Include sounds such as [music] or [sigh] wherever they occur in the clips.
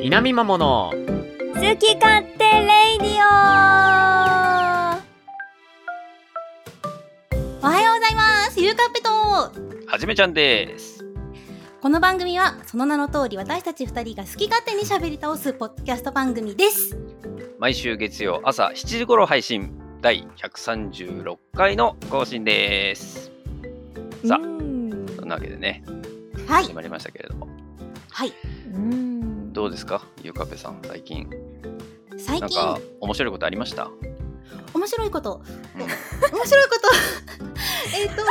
南マモの好き勝手レイディオ。おはようございます。ゆうかっぺと。はじめちゃんです。この番組はその名の通り私たち二人が好き勝手に喋り倒すポッドキャスト番組です。毎週月曜朝7時頃配信第136回の更新です。さあうん。そんなわけでね、はい。始まりましたけれども、はい。うん。どうですか？ゆうかぺさん、最近。最近。なんか面白いことありました？面白いこと。うん。面白いこと。[laughs] えっと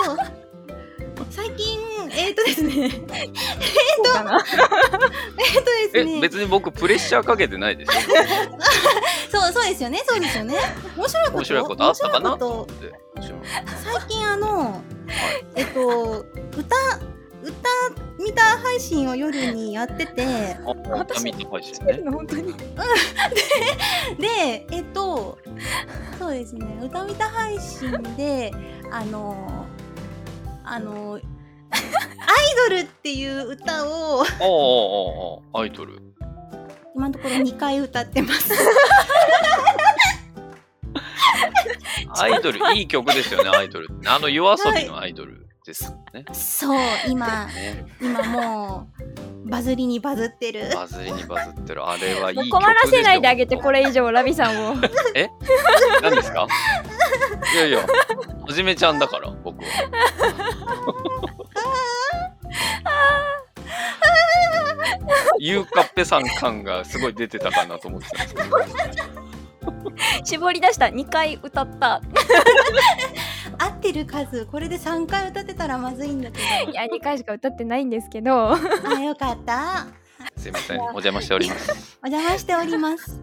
最近えっ、とですね。そうかな？えっ、とですえ、ね別に僕プレッシャーかけてないですよ。[laughs] そうそうですよね。そうですよね。面白いこと？面白いことあったかな？最近あのえっと歌歌見た配信を夜にやっててあ、私見た配信ね。本当に [laughs] でえっとそうですね歌見た配信であのあの「アイドル」っていう歌をおーおアイドル。今のところ2回歌ってます。アイドル、いい曲ですよね、アイドル。あの夜遊びのアイドルですよね。そう今ね今もうバズりにバズってる。バズりにバズってる。あれはいいもう曲ですよ。困らせないであげてこれ以上ラビさんを何ですか？いやいや、はじめちゃんだから、僕は。ゆうかっぺさん感がすごい出てたかなと思ってたんですけど。[laughs] 絞り出した2回歌った [laughs] 合ってる数これで3回歌ってたらまずいんだけいや2回しか歌ってないんですけどど。あよかった。すいません、お邪魔しております。[laughs] お邪魔しております。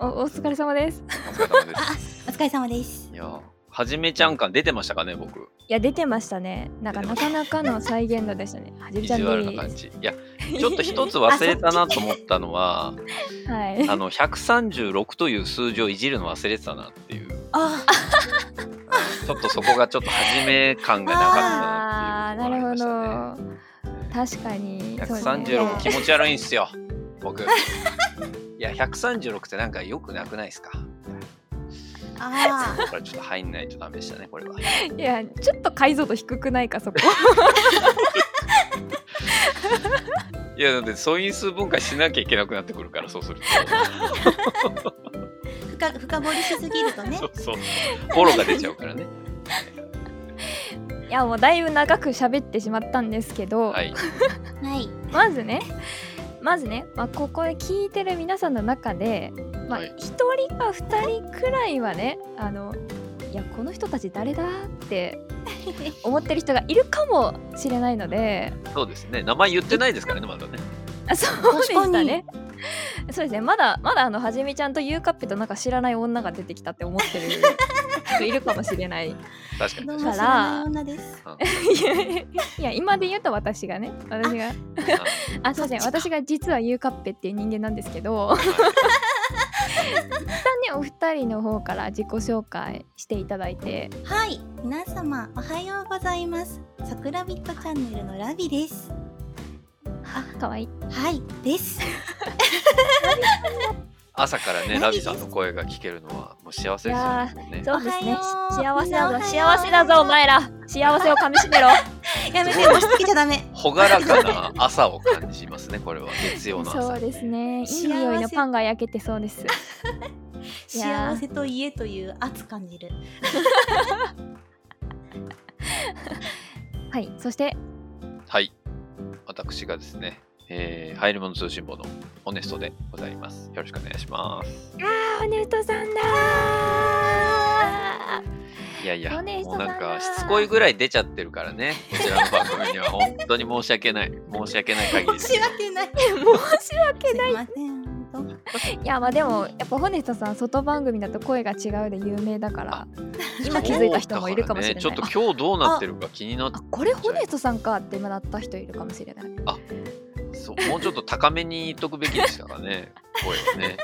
おお疲れ様ですお疲れ様です。お疲れ様です。いや、はじめちゃん感出てましたかね、僕。いや出てましたね。なんかなかなかの再現度でしたね。はじめちゃん意地悪な感でじ。いや、ちょっと一つ忘れたなと思ったのは、[laughs] すはい。あの、136という数字をいじるの忘れてたなっていう。あ。ちょっとそこがちょっと初め感がなかったあなっていうーなるほ。ど。確かに。そうね。136気持ち悪いんすよ僕。いや136ってなんか良くなくないですか？あだからちょっと入んないとダメでしたねこれは。いやちょっと解像度低くないかそこ。[laughs] いやだって素因数分解しなきゃいけなくなってくるからそうすると。[laughs] 深深掘りしすぎるとね。そ。うそう。フォローが出ちゃうからね。いやもうだいぶ長く喋ってしまったんですけど、はい。はい。まずねまずね、まあ、ここで聞いてる皆さんの中で、まあ、はい。1人か2人くらいはねあのいやこの人たち誰だって思ってる人がいるかもしれないので。[laughs] そうですね。名前言ってないですからねまだねあそうでしたね。そうですね。まだまだあのはじめちゃんとゆうかっぺとなんか知らない女が出てきたって思ってる人いるかもしれない。確かに。どうも知らない女です。いやいや今で言うと私がね私が。あ。そっちか。私が実はゆうかっぺっていう人間なんですけど。一旦ねお二人の方から自己紹介していただいて。はい。皆様おはようございます。さくらビットチャンネルのラビです。あ可愛いはい。です。[laughs] 朝からね何ラビさんの声が聞けるのはもう幸せですよねそうですね。幸せだぞ幸せだぞお前ら。幸せをかみしめろ。[laughs] やめて押し付けちゃダメ。朗らかな朝を感じますねこれは。月曜の朝。そうですね。いい幸せ匂いのパンが焼けてそうです。[laughs] 幸せと家という圧感じる。はいそして。はい。私がですね、えー、入り物通信簿のホネストでございます。よろしくお願いします。あーネウトさんだいやいや、もうなんかしつこいぐらい出ちゃってるからね、こちらの番組には本当に申し訳ない。申し訳ない限りです申し。訳ない。申し訳ないすいません。本いやまあでもやっぱホネストさん外番組だと声が違うで有名だから今気づいた人もいるかもしれない。ね、ちょっと今日どうなってるか気になってあこれホネストさんかって今なった人いるかもしれないそそうもうちょっと高めに言っとくべきでしたからね。[laughs] 声をね。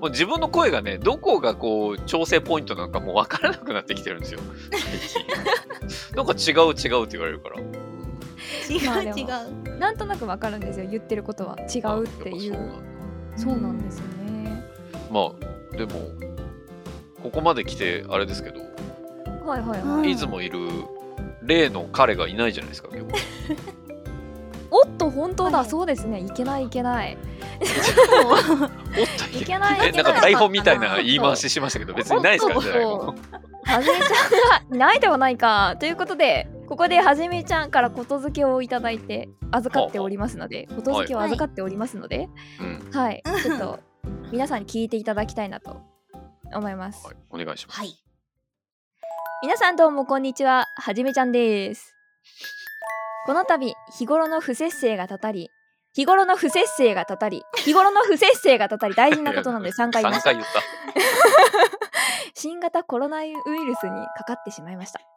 もう自分の声がねどこがこう調整ポイントなのかもう分からなくなってきてるんですよ。最近。[laughs] なんか違う違うって言われるから、うん。違う違うなんとなくわかるんですよ言ってることは。違うっていう。そうなんですよね。まあでもここまで来てあれですけど、はいはいうんはい。いつもいる例の彼がいないじゃないですか [laughs] 今日。おっと本当だ、はいそうですね。いけないいけない。[laughs] おっといけない。ないなんか台本みたいな言い回ししましたけど別にないですからねはじめちゃんがいないではないか。ということでここではじめちゃんからことづけをいただいて預かっておりますのでことづけを預かっておりますのでうん。はい、ちょっと皆さんに聞いていただきたいなと思います、はい、お願いします。はい。皆さんどうもこんにちは。はじめちゃんです。この度日頃の不節制がたたり日頃の不節制がたたり日頃の不節制がたたり大事なことなので [laughs] 3回言いま3した。回言った。[laughs] 新型コロナウイルスにかかってしまいました。あ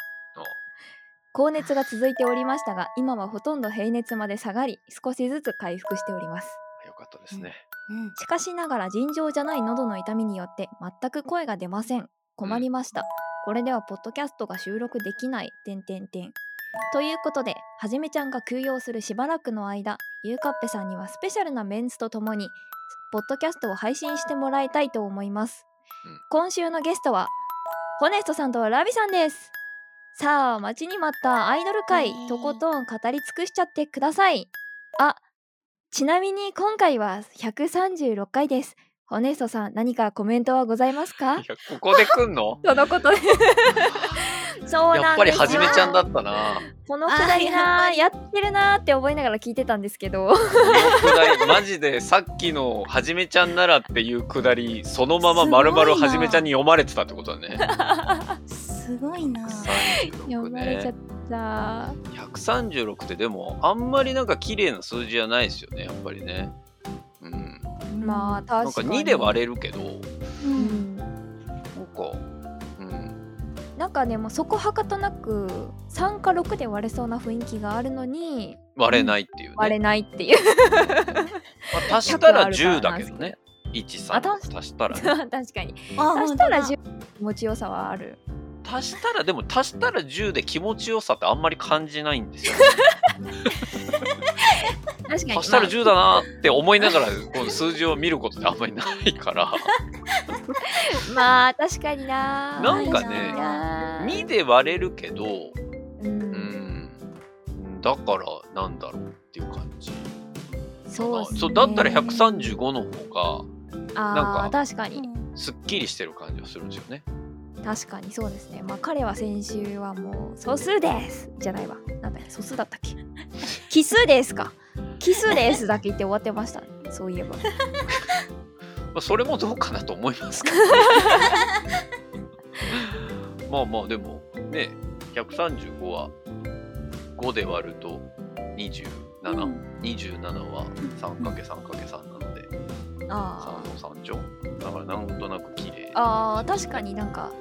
高熱が続いておりましたが今はほとんど平熱まで下がり少しずつ回復しております。よかったですね。うん。しかしながら尋常じゃない喉の痛みによって全く声が出ません。困りました、これではポッドキャストが収録できない。点点点ということではじめちゃんが休養するしばらくの間ゆうかっぺさんにはスペシャルなメンツとともにポッドキャストを配信してもらいたいと思います、うん。今週のゲストはホネストさんとラビさんですさあ待ちに待ったアイドル界、はいとことん語り尽くしちゃってくださいあちなみに今回は136回です。ホネストさん、何かコメントはございますか？いや、ここで来んの？[laughs] そのことで。[laughs] そうなんですよやっぱりはじめちゃんだったな。このくだりなやってるなーって覚えながら聞いてたんですけどこのくだり、マジで [laughs] さっきのはじめちゃんならっていうくだり、そのまま丸々はじめちゃんに読まれてたってことだね。すごいな36読まれちゃっね。た。136ってでも、あんまりなんか綺麗な数字じゃないですよね、やっぱりね。うん。まあなんか確かに。2で割れるけど、ううんん。なんか、うん。なんかねもうそこはかとなく3か6で割れそうな雰囲気があるのに割れないっていうね。割れないっていう。[laughs] まあ、足したら100あるから10だけどね。1、あた3足したらね。確かに。あ足したら本当だ10気持ちよさはある。足したらでも足したら10で気持ちよさってあんまり感じないんですよ、ね。[laughs] 確かに。足したら10だなって思いながらこの数字を見ることってあんまりないから。[laughs] まあ確かにな。なんかね確にな。2で割れるけどううん。んだからなんだろうっていう感じ。そうそうだったら135の方あなんー確かに。がすっきりしてる感じがするんですよね。確かにそうですね。まあ彼は先週はもう素数です。じゃないわ。なんだっけ素数だったっけ？[laughs] 奇数ですか？奇数ですだけ言って終わってました。ねそういえば。[laughs] まあ、それもどうかなと思いますけど、[laughs] まあまあでもね135は5で割ると27、うん。27は 3×3×3 なのであー。3の3乗だからなんとなく綺麗。あー確かになんか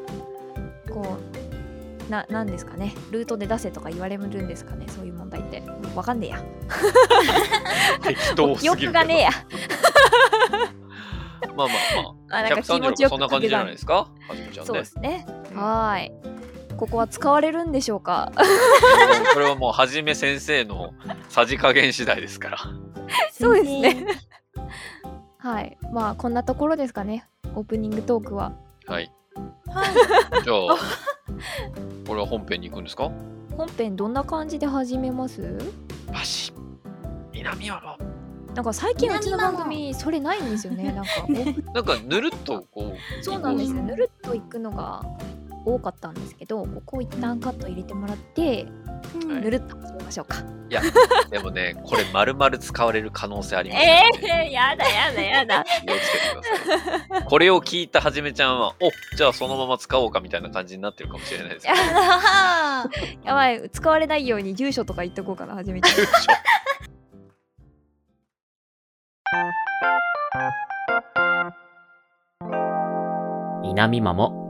こうななんですかね。ルートで出せとか言われるんですかね。そういう問題って。わかんねえや。[laughs] 適当すぎ記るけど。憶がねえやまあまあ。まああなんか気持ちよ136くそんな感じじゃないですか？はじめちゃんそうねですね。うん。はーい。ここは使われるんでしょうか？これはもうはじめ先生のさじ加減次第ですから。[laughs] そうですねはい。まあこんなところですかね。オープニングトークは。はい。はい。[laughs] じゃあ [laughs] これは本編に行くんですか？本編どんな感じで始めます？バシ南はなんか最近うちの番組それないんですよねなんか。お [laughs] なんかぬるっとこう。そうなんです行こぬるっといくのが多かったんですけどここ一旦カット入れてもらってうんはい。ぬるっと始めましょうか、うでもねこれ丸々使われる可能性ありますよね、えー、やだやだやだ。これを聞いたはじめちゃんはおじゃあそのまま使おうかみたいな感じになってるかもしれないですけどあやばい使われないように住所とか言っとこうかな初めて。南マモ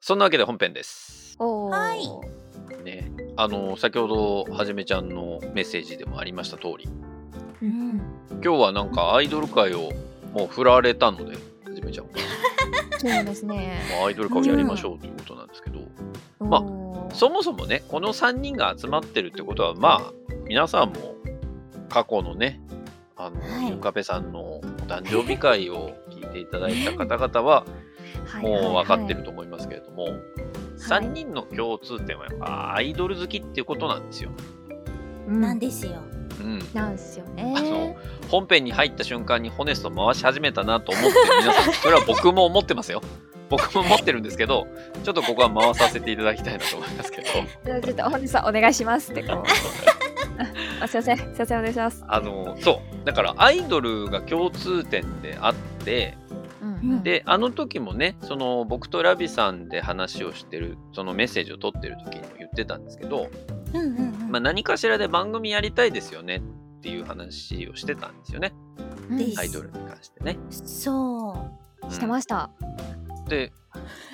そんなわけで本編です。はい。ね。あの先ほどはじめちゃんのメッセージでもありました通り。うん。今日はなんかアイドル界をもう振られたのではじめちゃんも [laughs] そうですね。まあアイドル界をやりましょうということなんですけど、まあおー。そもそもねこの3人が集まってるってことはまあ皆さんも過去のねあの、はい。ゆかぺさんのお誕生日会を聞いていただいた方々はもう分かってると思いますけれども、3人の共通点はやっぱアイドル好きっていうことなんですよ。うんなんですよ。うん、なんですよあのね。本編に入った瞬間にホネスト回し始めたなと思ってる皆さんそれは僕も思ってますよ。僕も思ってるんですけどちょっとここは回させていただきたいなと思いますけどじゃあちょっと本日はお願いしますってこう。[laughs] あすいませんすいませんお願いします。あのそうだからアイドルが共通点であってであの時もねその僕とラビさんで話をしてるそのメッセージを取ってる時にも言ってたんですけど、うんうんうん。まあ、何かしらで番組やりたいですよねっていう話をしてたんですよねアイドルに関してね。そう。してました。で、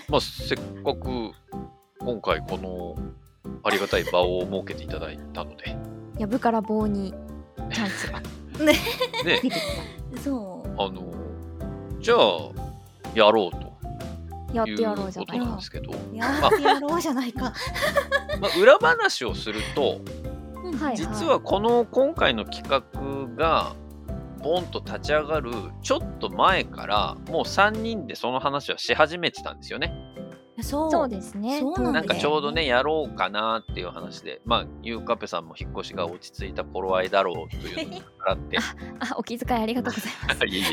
まあ、せっかく今回このありがたい場を設けていただいたので、やぶから棒にチャンスが [laughs] ね、出てきそあの、じゃあ、やろうとた。やっいうてやろうじゃことないなんですけど、う。やってやろうじゃないか。まあ、裏話をすると、実はこの今回の企画が、ボンと立ち上がるちょっと前から、もう3人でその話はし始めてたんですよね。そう。そうですね。そうなんなんかちょうどね、やろうかなっていう話で、まあ、ゆうかぺさんも引っ越しが落ち着いた頃合いだろうというのがあって、[laughs] あお気遣いありがとうございます。[laughs] いえいえ、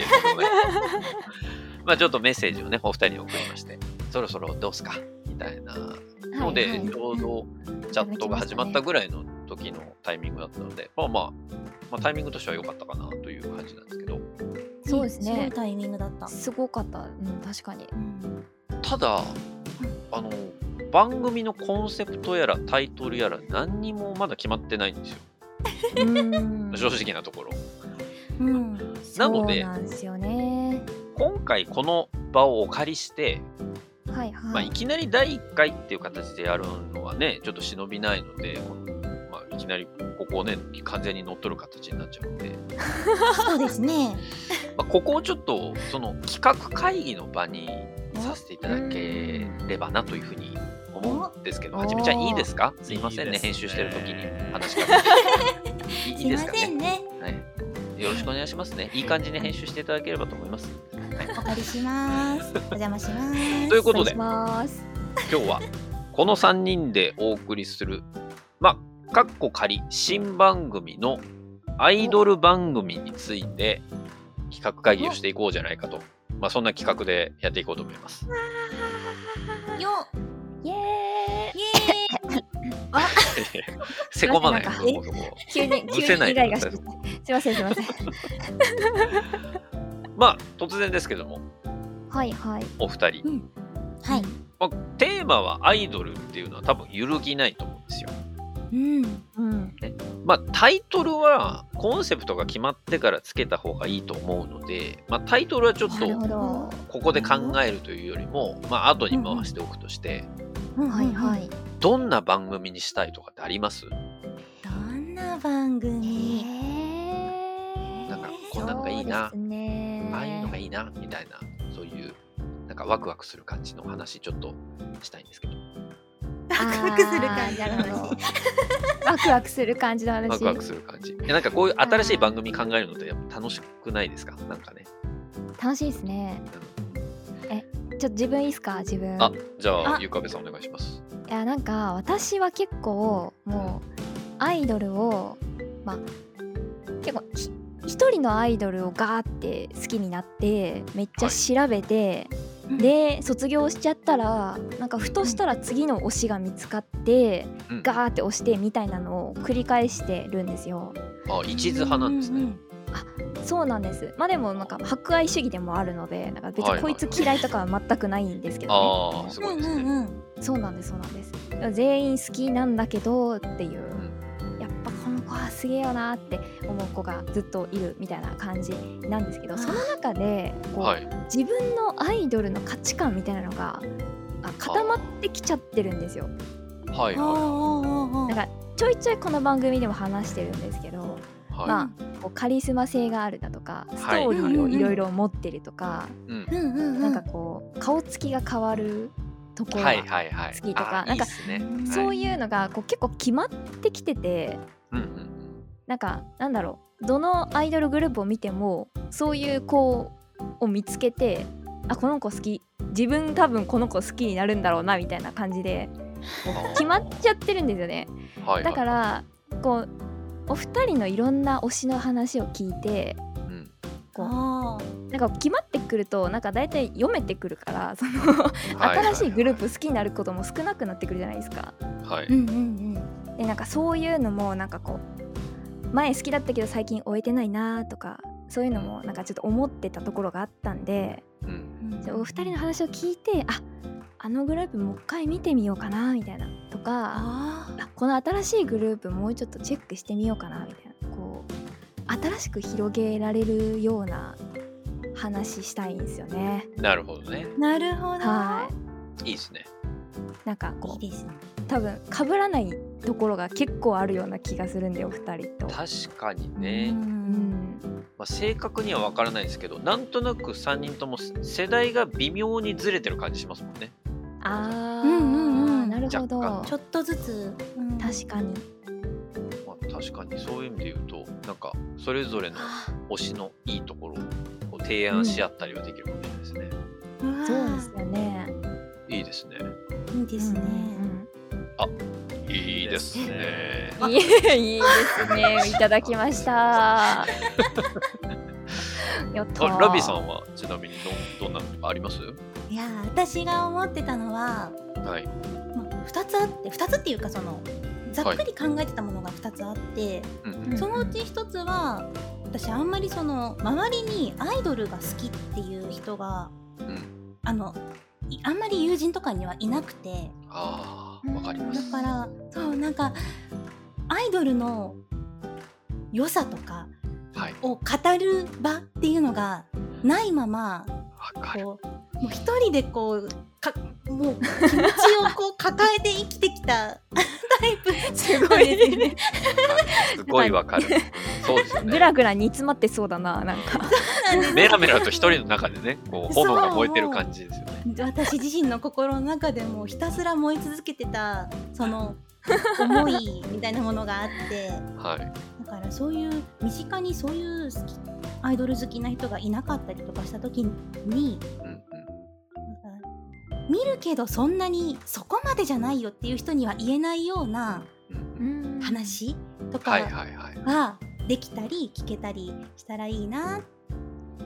[laughs] まあちょっとメッセージをね、お二人に送りまして、そろそろどうすかみたいなので、はいはいちょうどチャットが始まったぐらいの時のタイミングだったので、まあまあ、まあタイミングとしては良かったかなという感じなんですけど、そうですねすごいタイミングだった。すごかった。うん確かに。うんただ、あの、番組のコンセプトやらタイトルやら何にもまだ決まってないんですよ。正直なところ。うん。なのでそうなんですよね。今回この場をお借りして、はいまあ、はいい。きなり第1回っていう形でやるのはね、ちょっと忍びないので、まあ、いきなりここをね、完全に乗っ取る形になっちゃうので、[laughs] そうですね。まあ、ここをちょっとその企画会議の場にさせていただければなというふうに思うんですけど、おはじめちゃんいいですか？すいませんね、ね編集してる時に話しかけて。い [laughs] いすいますかね？ね。はい。よろしくお願いしますね。いい感じに編集していただければと思います。お借りします。[laughs] お邪魔します。ということで。今日はこの3人でお送りする、まあ、かっこ仮新番組のアイドル番組について企画会議をしていこうじゃないかと、まあ、そんな企画でやっていこうと思います。よイエーイ。イエ [laughs] [laughs] せこまない急に [laughs] 急にイライラして。すいませんすいません。まあ突然ですけどもはいはい。お二人、ーイ。はい。まあ、テーマはアイドルっていうのは多分揺るぎないと思うんですよ。うん。うん。まあ、タイトルはコンセプトが決まってからつけた方がいいと思うので、まあ、タイトルはちょっとど。ここで考えるというよりも、まあ後に回しておくとして、はいはい。どんな番組にしたいとかってあります？どんな番組？なんかこんなのがいいなね。ああいうのがいいなみたいなそういうなんかワクワクする感じの話ちょっとしたいんですけどワクワクする感じの話。ど。ワクワクする感じの話。ワクワクする感じ。えなんかこういう新しい番組考えるのってやっぱ楽しくないですか？なんかね。楽しいですね。え、ちょっと自分いいですか？自分。あじゃああ。ゆかべさんお願いします。いやなんか私は結構もうアイドルをまあ結構ひ一人のアイドルをガーって好きになってめっちゃ調べて、うんで卒業しちゃったらなんかふとしたら次の推しが見つかって、うん。ガーって押してみたいなのを繰り返してるんですよ。あ一途派なんですね、そうなんです。まあでもなんか博愛主義でもあるのでなんか別にこいつ嫌いとかは全くないんですけどね。ああすうんごいですね、うんうん。そうなんですそうなんです。全員好きなんだけどっていう、やっぱこの子はすげえよなって思う子がずっといるみたいな感じなんですけどその中でこう、はい。自分のアイドルの価値観みたいなのがあ固まってきちゃってるんですよ。はいはおーおーおほうなんかちょいちょいこの番組でも話してるんですけど、はい。まあこうカリスマ性があるだとかストはいーリーをいろいろ持ってるとか、うん。うんうんうん。なんかこう顔つきが変わるところが、はいはいはい。好きとかあーなんかいいっすね。そういいうのがこう結構決まってきててうんうんなんかなんだろうどのアイドルグループを見てもそういう子を見つけてあこの子好き自分多分この子好きになるんだろうなみたいな感じでうん。[laughs] 決まっちゃってるんですよね。だからこうお二人のいろんな推しの話を聞いてうん。こうあなんか決まってくるとなんか大体読めてくるからそのはい新しいグループ好きになることも少なくなってくるじゃないですか。はいー。うんうんでなんかそういうのもなんかこう前好きだったけど最近終えてないなとかそういうのもなんかちょっと思ってたところがあったんでうん。うんじゃあお二人の話を聞いてああのグループもう一回見てみようかなみたいなとかあこの新しいグループもうちょっとチェックしてみようかなみたいなこう新しく広げられるような話したいんですよね。なるほどね。なるほどはいいいですね。なんかこいいですねう多分被らないところが結構あるような気がするんでお二人と。確かにうね。うんんまあ、正確には分からないですけど、なんとなく3人とも世代が微妙にずれてる感じしますもんね。あー、うんうんうんなるほどちょっとずつ、うん確かにまあ、確かにそういう意味で言うと、なんかそれぞれの推しのいいところを提案し合ったりはできるかもしれないですね。うわーそうですよね。いいですね。いいですね、いいですね。いいいいですね。いただきました。[laughs] やったラビさんはちなみにどんどんなのあります？いやー私が思ってたのは、はい。まあ、2つあって2つっていうかそのざっくり考えてたものが2つあって、うんうんそのうち1つは私あんまりその周りにアイドルが好きっていう人がうん。あのいあんまり友人とかにはいなくてああ、わかります。だからそうなんかアイドルの良さとかはい。を語る場っていうのがないままわかる。こうもう一人でこうかもう気持ちをこう抱えて生きてきたタイプすごいですね。[laughs] すごいわかる。[laughs] うんそうですよね。ぐらぐら煮詰まってそうだな、なんか。メラメラと一人の中でね、こう炎が燃えてる感じですよね。私自身の心の中でもひたすら燃え続けてたその [laughs] 思いみたいなものがあってはい。だからそういう身近にそういう好きアイドル好きな人がいなかったりとかした時にうんうん。なんか見るけどそんなにそこまでじゃないよっていう人には言えないようなうん話とかはいはいはい。ができたり聞けたりしたらいいなっ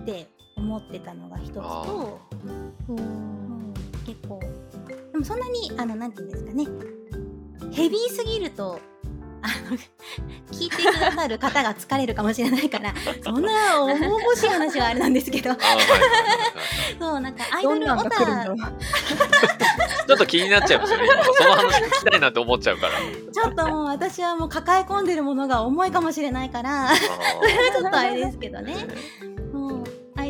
て思ってたのが一つあと、ううんん、結構でもそんなにあのなんていうんですかねヘビーすぎるとあの [laughs] 聞いてくださる方が疲れるかもしれないから [laughs] そんな重々しい話はあれなんですけどそうなんかアイドルオタ。ちょっと気になっちゃいますよね。今その話聞きたいなって思っちゃうから。ちょっともう私はもう抱え込んでるものが重いかもしれないから [laughs] それはちょっとあれですけどね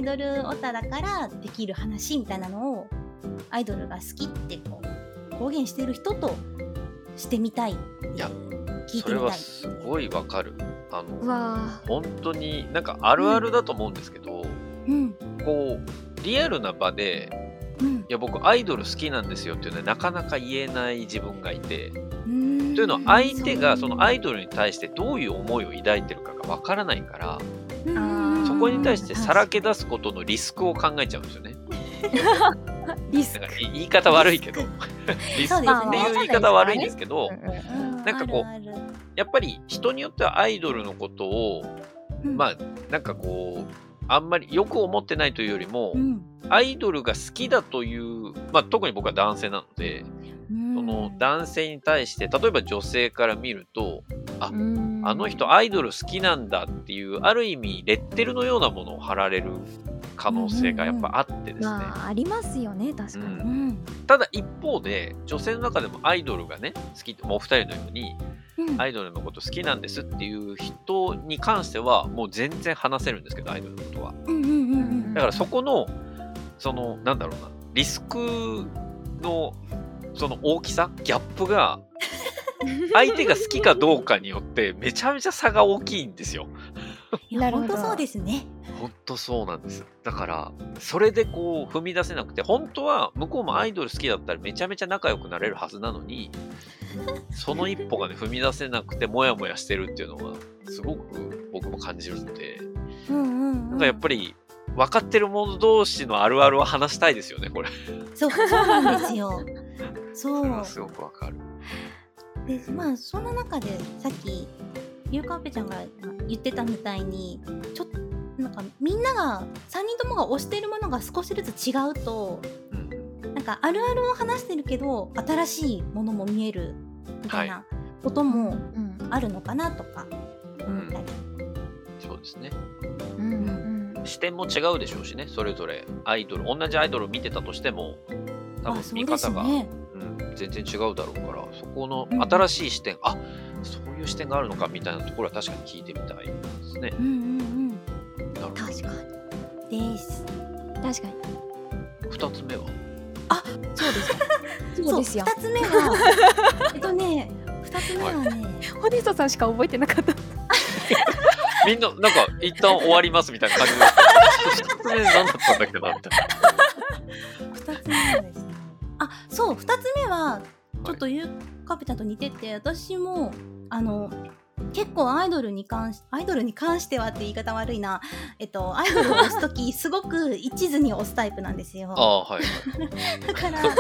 イドルオタだからできる話みたいなのをアイドルが好きってこう公言してる人としてみたい。いや聞いそれはてみたい。すごいわかる。あうの、わ本当になんかあるあるだと思うんですけど、うん。こう、リアルな場で、うん。いや僕アイドル好きなんですよっていうのはなかなか言えない自分がいて、というのは相手がそのアイイドルに対してどういう思いを抱いてるかがわからないから、そこに対してさらけ出すことのリスクを考えちゃうんですよね。ー [laughs] リスなんかい言い方悪いけど、リスク。っていう言い方悪いんですけど、ク。なんかこうやっぱり人によってはアイドルのことを、うん。まあなんかこう、あんまりよく思ってないというよりも、うんアイドルが好きだという、まあ、特に僕は男性なので、うん。その男性に対して例えば女性から見るとあうん。あの人アイドル好きなんだっていうある意味レッテルのようなものを貼られる可能性がやっぱあってですね、まあありますよね確かに。うん。うん。ただ一方で女性の中でもアイドルがね好きってもうお二人のようにうん。アイドルのこと好きなんですっていう人に関してはもう全然話せるんですけどアイドルのことは。だからそこのそのなんだろうなリスクのその大きさギャップが [laughs] 相手が好きかどうかによってめちゃめちゃ差が大きいんですよ。なるほど本当そうですね。ほんとそうなんです。だから、それでこう踏み出せなくて、本当は向こうもアイドル好きだったらめちゃめちゃ仲良くなれるはずなのに、その一歩がね、踏み出せなくてモヤモヤしてるっていうのが、すごく僕も感じるので、うんうん、うん。なんかやっぱり、分かってる者同士のあるあるは話したいですよね、これ。そうそうなんですよ。[laughs] そうすごくわかる。でまあそんな中でさっきゆうかんぺちゃんが言ってたみたいにちょっとなんかみんなが3人ともが推しているものが少しずつ違うとうん。なんかあるあるを話してるけど新しいものも見えるみたいなこともうんあるのかなとか思ったり、そうですね。うんうん視点も違うでしょうしね、それぞれ。アイドル、同じアイドルを見てたとしても、多分見方が、ねうん、全然違うだろうから、そこのうん。新しい視点、あそういう視点があるのかみたいなところは確かに聞いてみたいですね。うんうんうん。なるほど。確かです。に確かに。二つ目は？そうです。そ [laughs] うそうですよ。2つ目は。[laughs] えっとね2つ目はね、ホネストさんしか覚えてなかった [laughs] みんな、なんか、一旦終わりますみたいな感じで。すけど、二つ目何だったんだっけなみたいな。2つ目ですね。あそう2つ目はちょっとゆうかぺちゃんと似てて私もあの結構アイドルに関しアイドルに関してはって言い方悪いなえっとアイドルを押す時すごく一途に押すタイプなんですよな。ああ、はい、はい。[laughs] だから [laughs]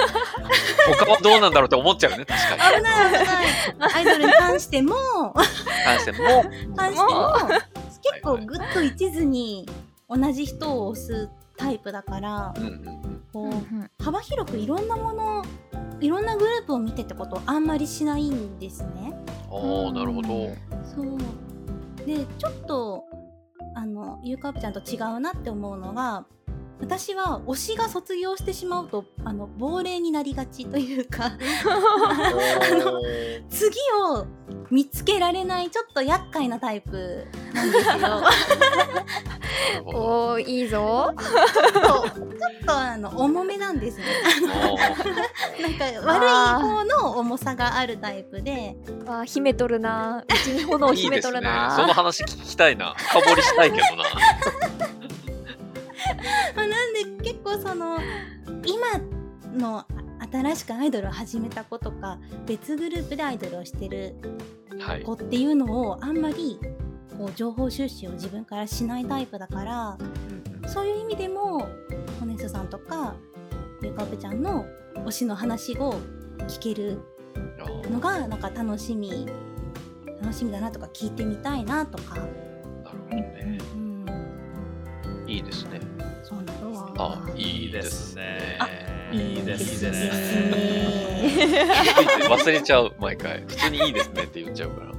他はどうなんだろうって思っちゃうね、確かに。危ない危ないアイドルに関しても関しても、関しても [laughs] 結構はいぐっと一途に同じ人を押すタイプだからうんうんうん。こう、うん幅広くいろんなものいろんなグループを見てってことをあんまりしないんですね。ああ、なるほど。そうでちょっとあのゆうかーぷちゃんと違うなって思うのが私は推しが卒業してしまうとあの亡霊になりがちというか [laughs] おー次を見つけられないちょっと厄介なタイプなんですよ。なるほどおーいいぞちょっとちょっとあの重めなんですね。なんか悪い方の重さがあるタイプで。あー秘めとるなうちに炎いい秘めですね。とるなその話聞きたいな。深掘りしたいけどな。ま [laughs] あ、なんで結構その今の新しくアイドルを始めた子とか別グループでアイドルをしてるはい。子っていうのをあんまりこう情報収集を自分からしないタイプだからそういう意味でもホネスさんとかゆうかおぺちゃんの推しの話を聞けるのがなんか楽しみ楽しみだなとか聞いてみたいなとか、なるほどね。うん、いいですね。そうなんですあ、いいですね。あいいですね。ね忘れちゃう、毎回。普通にいいですねって言っちゃうから。こ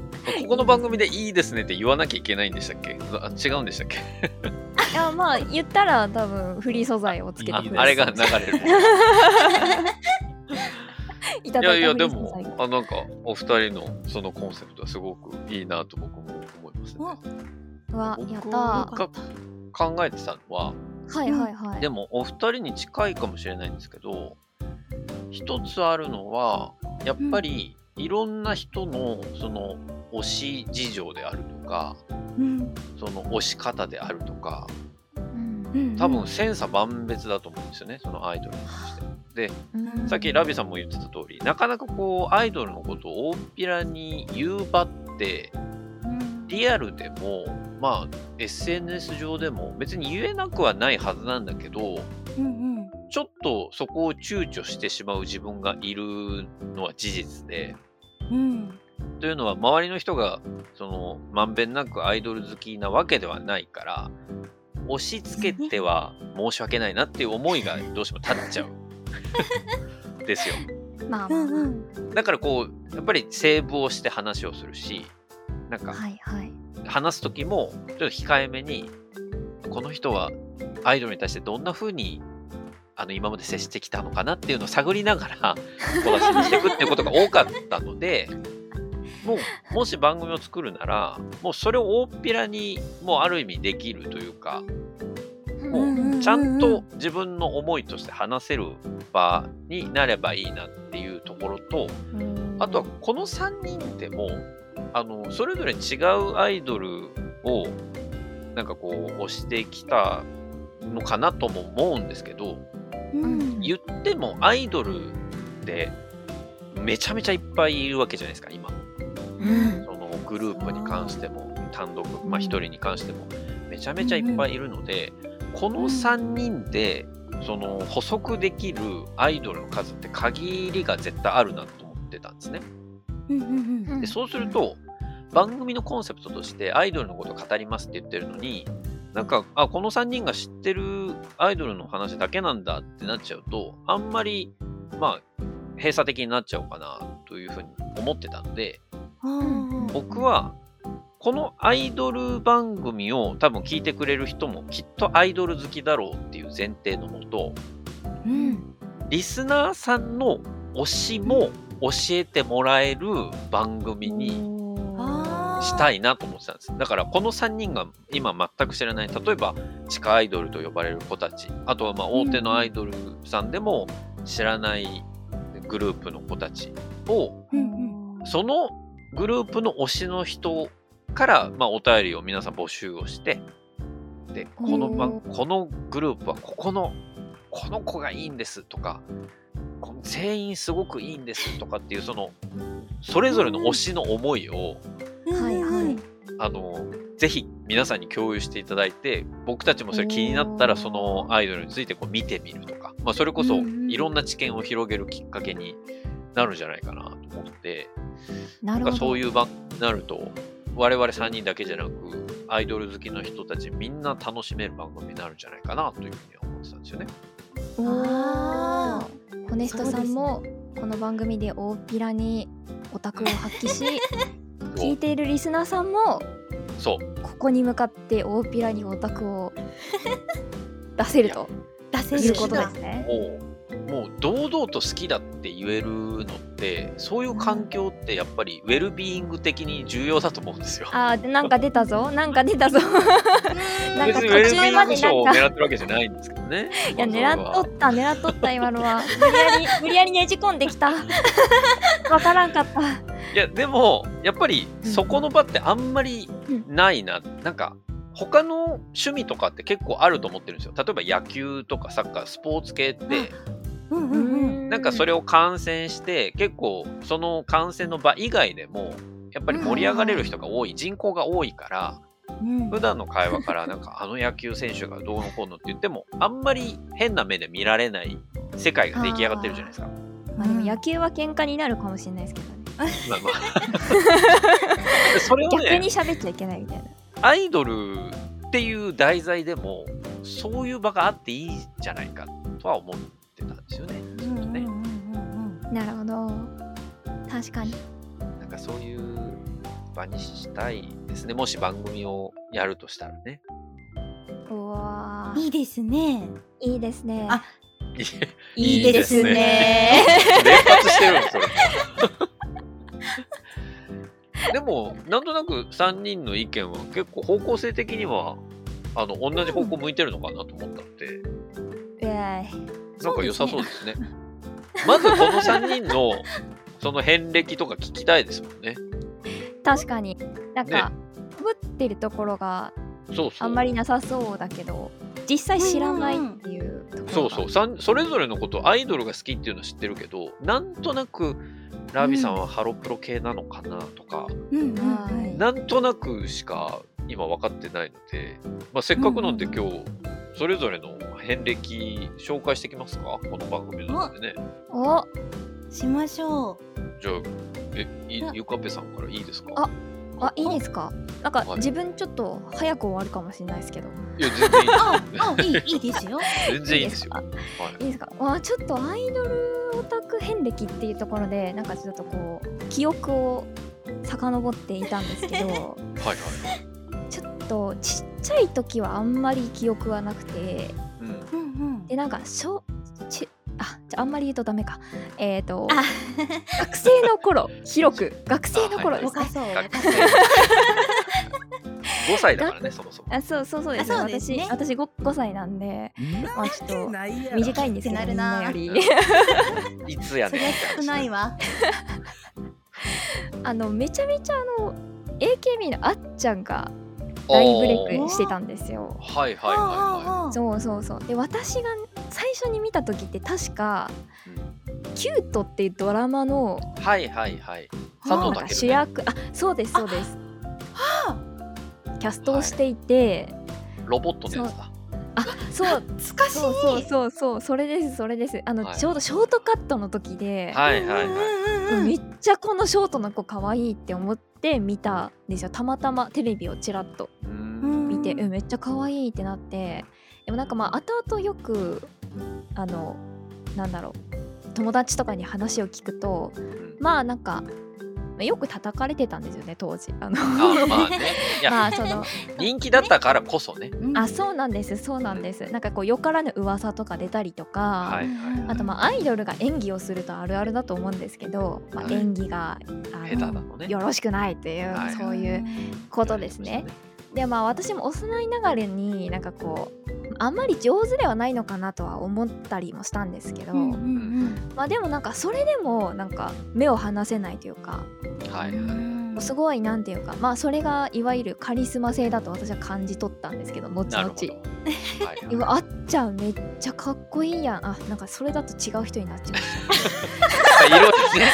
この番組でいいですねって言わなきゃいけないんでしたっけ？あ違うんでしたっけ？いやまあ言ったら多分フリー素材をつけてくれるああれが流れる。いただいいやいや、でも、あなんか、お二人のそのコンセプトはすごくいいなと僕も思いますね。わ僕やったがよかった考えてたのは、はいはいはい。でもお二人に近いかもしれないんですけど、一つあるのは、やっぱりいろんな人のその推し事情であるとか、うん。その推し方であるとか、うん。うん多分千差万別だと思うんですよね、そのアイドルに関して。で、うん。さっきラビさんも言ってた通り、なかなかこう、アイドルのことを大っぴらに言う場って、うん。リアルでも、まあ、SNS 上でも別に言えなくはないはずなんだけど、うんうん。ちょっとそこを躊躇してしまう自分がいるのは事実で、うん。というのは周りの人が、その、まんべんなくアイドル好きなわけではないから、押し付けては申し訳ないなっていう思いがどうしても立っちゃう。[laughs] ですよ。まあまあだからこう、やっぱりセーブをして話をするし、なんかはいはい話す時もちょっと控えめに、この人はアイドルに対してどんな風にあの今まで接してきたのかなっていうのを探りながら小出しにしていくっていうことが多かったので、もうもし番組を作るなら、もうそれを大っぴらにもうある意味できるというか、もうちゃんと自分の思いとして話せる場になればいいなっていうところと、あとはこの3人でもあのそれぞれ違うアイドルをなんかこう推してきたのかなとも思うんですけどうん。言ってもアイドルでめちゃめちゃいっぱいいるわけじゃないですか今。うん。そのグループに関しても単独まあ1人に関しても。めちゃめちゃいっぱいいるので、この3人でその補足できるアイドルの数って限りが絶対あるなと思ってたんですね。でそうすると番組のコンセプトとしてアイドルのことを語りますって言ってるのになんかあこの3人が知ってるアイドルの話だけなんだってなっちゃうとあんまりまあ閉鎖的になっちゃうかなというふうに思ってたのでうん。僕はこのアイドル番組を多分聞いてくれる人もきっとアイドル好きだろうっていう前提のもとうん。リスナーさんの推しも教えてもらえる番組にしたいなと思ってたんです。だからこの3人が今全く知らない、例えば地下アイドルと呼ばれる子たち、あとはまあ大手のアイドルさんでも知らないグループの子たちを、うんそのグループの推しの人からまあお便りを皆さん募集をして、で、この番このグループはここの、この子がいいんですとか、この全員すごくいいんですとかっていうそのそれぞれの推しの思いをうんはいはい。あの、ぜひ皆さんに共有していただいて、僕たちもそれ気になったら、そのアイドルについてこう見てみるとか、まあ、それこそいろんな知見を広げるきっかけになるんじゃないかなと思って、なんかそういう場になると、我々3人だけじゃなく、アイドル好きの人たちみんな楽しめる番組になるんじゃないかなというふうに思ってたんですよね。ホネストさんもこの番組で大っぴらにオタクを発揮し [laughs] 聞いているリスナーさんもそう。ここに向かって大っぴらにオタクを出せると出せるいうことですね。もう、堂々と好きだって言えるのって、そういう環境ってやっぱりウェルビーイング的に重要だと思うんですよ。あーなんか出たぞ。なんか出たぞ。[laughs] なんか [laughs] 途中までなんか。を狙ってるわけじゃないんですけどね。いや狙っとった狙っとった今のは。[laughs] 無理やり無理やりねじ込んできた。わからんかった。いや、でも、やっぱりそこの場ってあんまりないな。なんか、他の趣味とかって結構あると思ってるんですよ。例えば野球とかサッカー、スポーツ系って、うんうんうん。なんかそれを観戦して、結構その観戦の場以外でも、やっぱり盛り上がれる人が多い、人口が多いから、うん。普段の会話からなんか [laughs] あの野球選手がどうのこうのって言っても、あんまり変な目で見られない世界が出来上がってるじゃないですか。まあでも野球は喧嘩になるかもしれないですけどね。まあまあ。[laughs] それを逆ねに、喋っちゃいけないみたいな。アイドルっていう題材でも、そういう場があっていいんじゃないかとは思ってたんですよね。ちょっとね。なるほど確かになんかそういう場にしたいですね。もし番組をやるとしたらね。うわーいいですね。いいですねあいいいですね。連発してるの、それ。でも、なんとなく3人の意見は結構方向性的には、あの、同じ方向向いてるのかなと思ったので、えなんか良さそうですね。まずこの3人の、その遍歴とか聞きたいですもんね。ー確かに。なんかかぶってるところがそうそう。あんまりなさそうだけど実際知らないっていうところが。そうそう。さんそれぞれのことアイドルが好きっていうのは知ってるけどなんとなくラビさんはハロプロ系なのかなとか、うんなんとなくしか今分かってないので、まあ、せっかくなんでうん。今日それぞれの遍歴紹介していきますか？この番組なのでね。おしましょじゃあえゆかぺさんからいいですか？ああいいですか？なんかはい。自分ちょっと早く終わるかもしれないですけど。いや全然いいあ、あ、いい、いいですよ。[laughs] 全然いいですよ。いいい。ですか？わあちょっとアイドルオタク遍歴っていうところでなんかちょっとこう記憶を遡っていたんですけど。[laughs] はいはい。ちょっとちっちゃい時はあんまり記憶はなくて。うんうんうん。でなんか小ちあじゃああんまり言うとダメか。えっ、ー、とあ、学生の頃広く。学生の頃あですね若そう。学若そう5歳だからねそもそも。あそうそうそうですあそうですね。私私 5, 5歳なんで。まあちょっと短いんですけどってなるな。みんなより。いつやねん。少ないわ。[laughs] あのめちゃめちゃあの AKB のあっちゃんが大ブレイクしてたんですよ。はいはいはいはそうそうそうで私が最初に見た時って確か「キュート」っていうドラマのい。はいはいはい。はあ佐藤健、なんか主ね。役あそうですそうですはキャストをしていて、ロボットのやつだ。あそう懐かしいそうそうそうそれですそれですあの、はいちょうどショートカットの時で、はいはいはい。めっちゃこのショートの子可愛いって思って見たんですよ。たまたまテレビをちらっと。見て、うん。うん、めっちゃ可愛いってなって。でもなんかまあ後々よくあのなんだろう友達とかに話を聞くとまあなんかまあよく叩かれてたんですよね当時あのあまあね。[laughs] まあその人気だったからこそね。うんあそうなんですそうなんですなんかこうよからぬ噂とか出たりとか、はいはい。あとまあアイドルが演技をするとあるあるだと思うんですけど、まあ、はい演技が、あの下手なのね。よろしくないっていう、はいそういうことですね。でまあ私も幼いながらになんかこうあんまり上手ではないのかなとは思ったりもしたんですけど、うんうんまあでもなんかそれでもなんか目を離せないというか。はいはい。うん。すごいなんていうかまあそれがいわゆるカリスマ性だと私は感じ取ったんですけど後々。はいはい。うわあっちゃんめっちゃかっこいいやん。あなんかそれだと違う人になっちゃいましたまあいろいろね、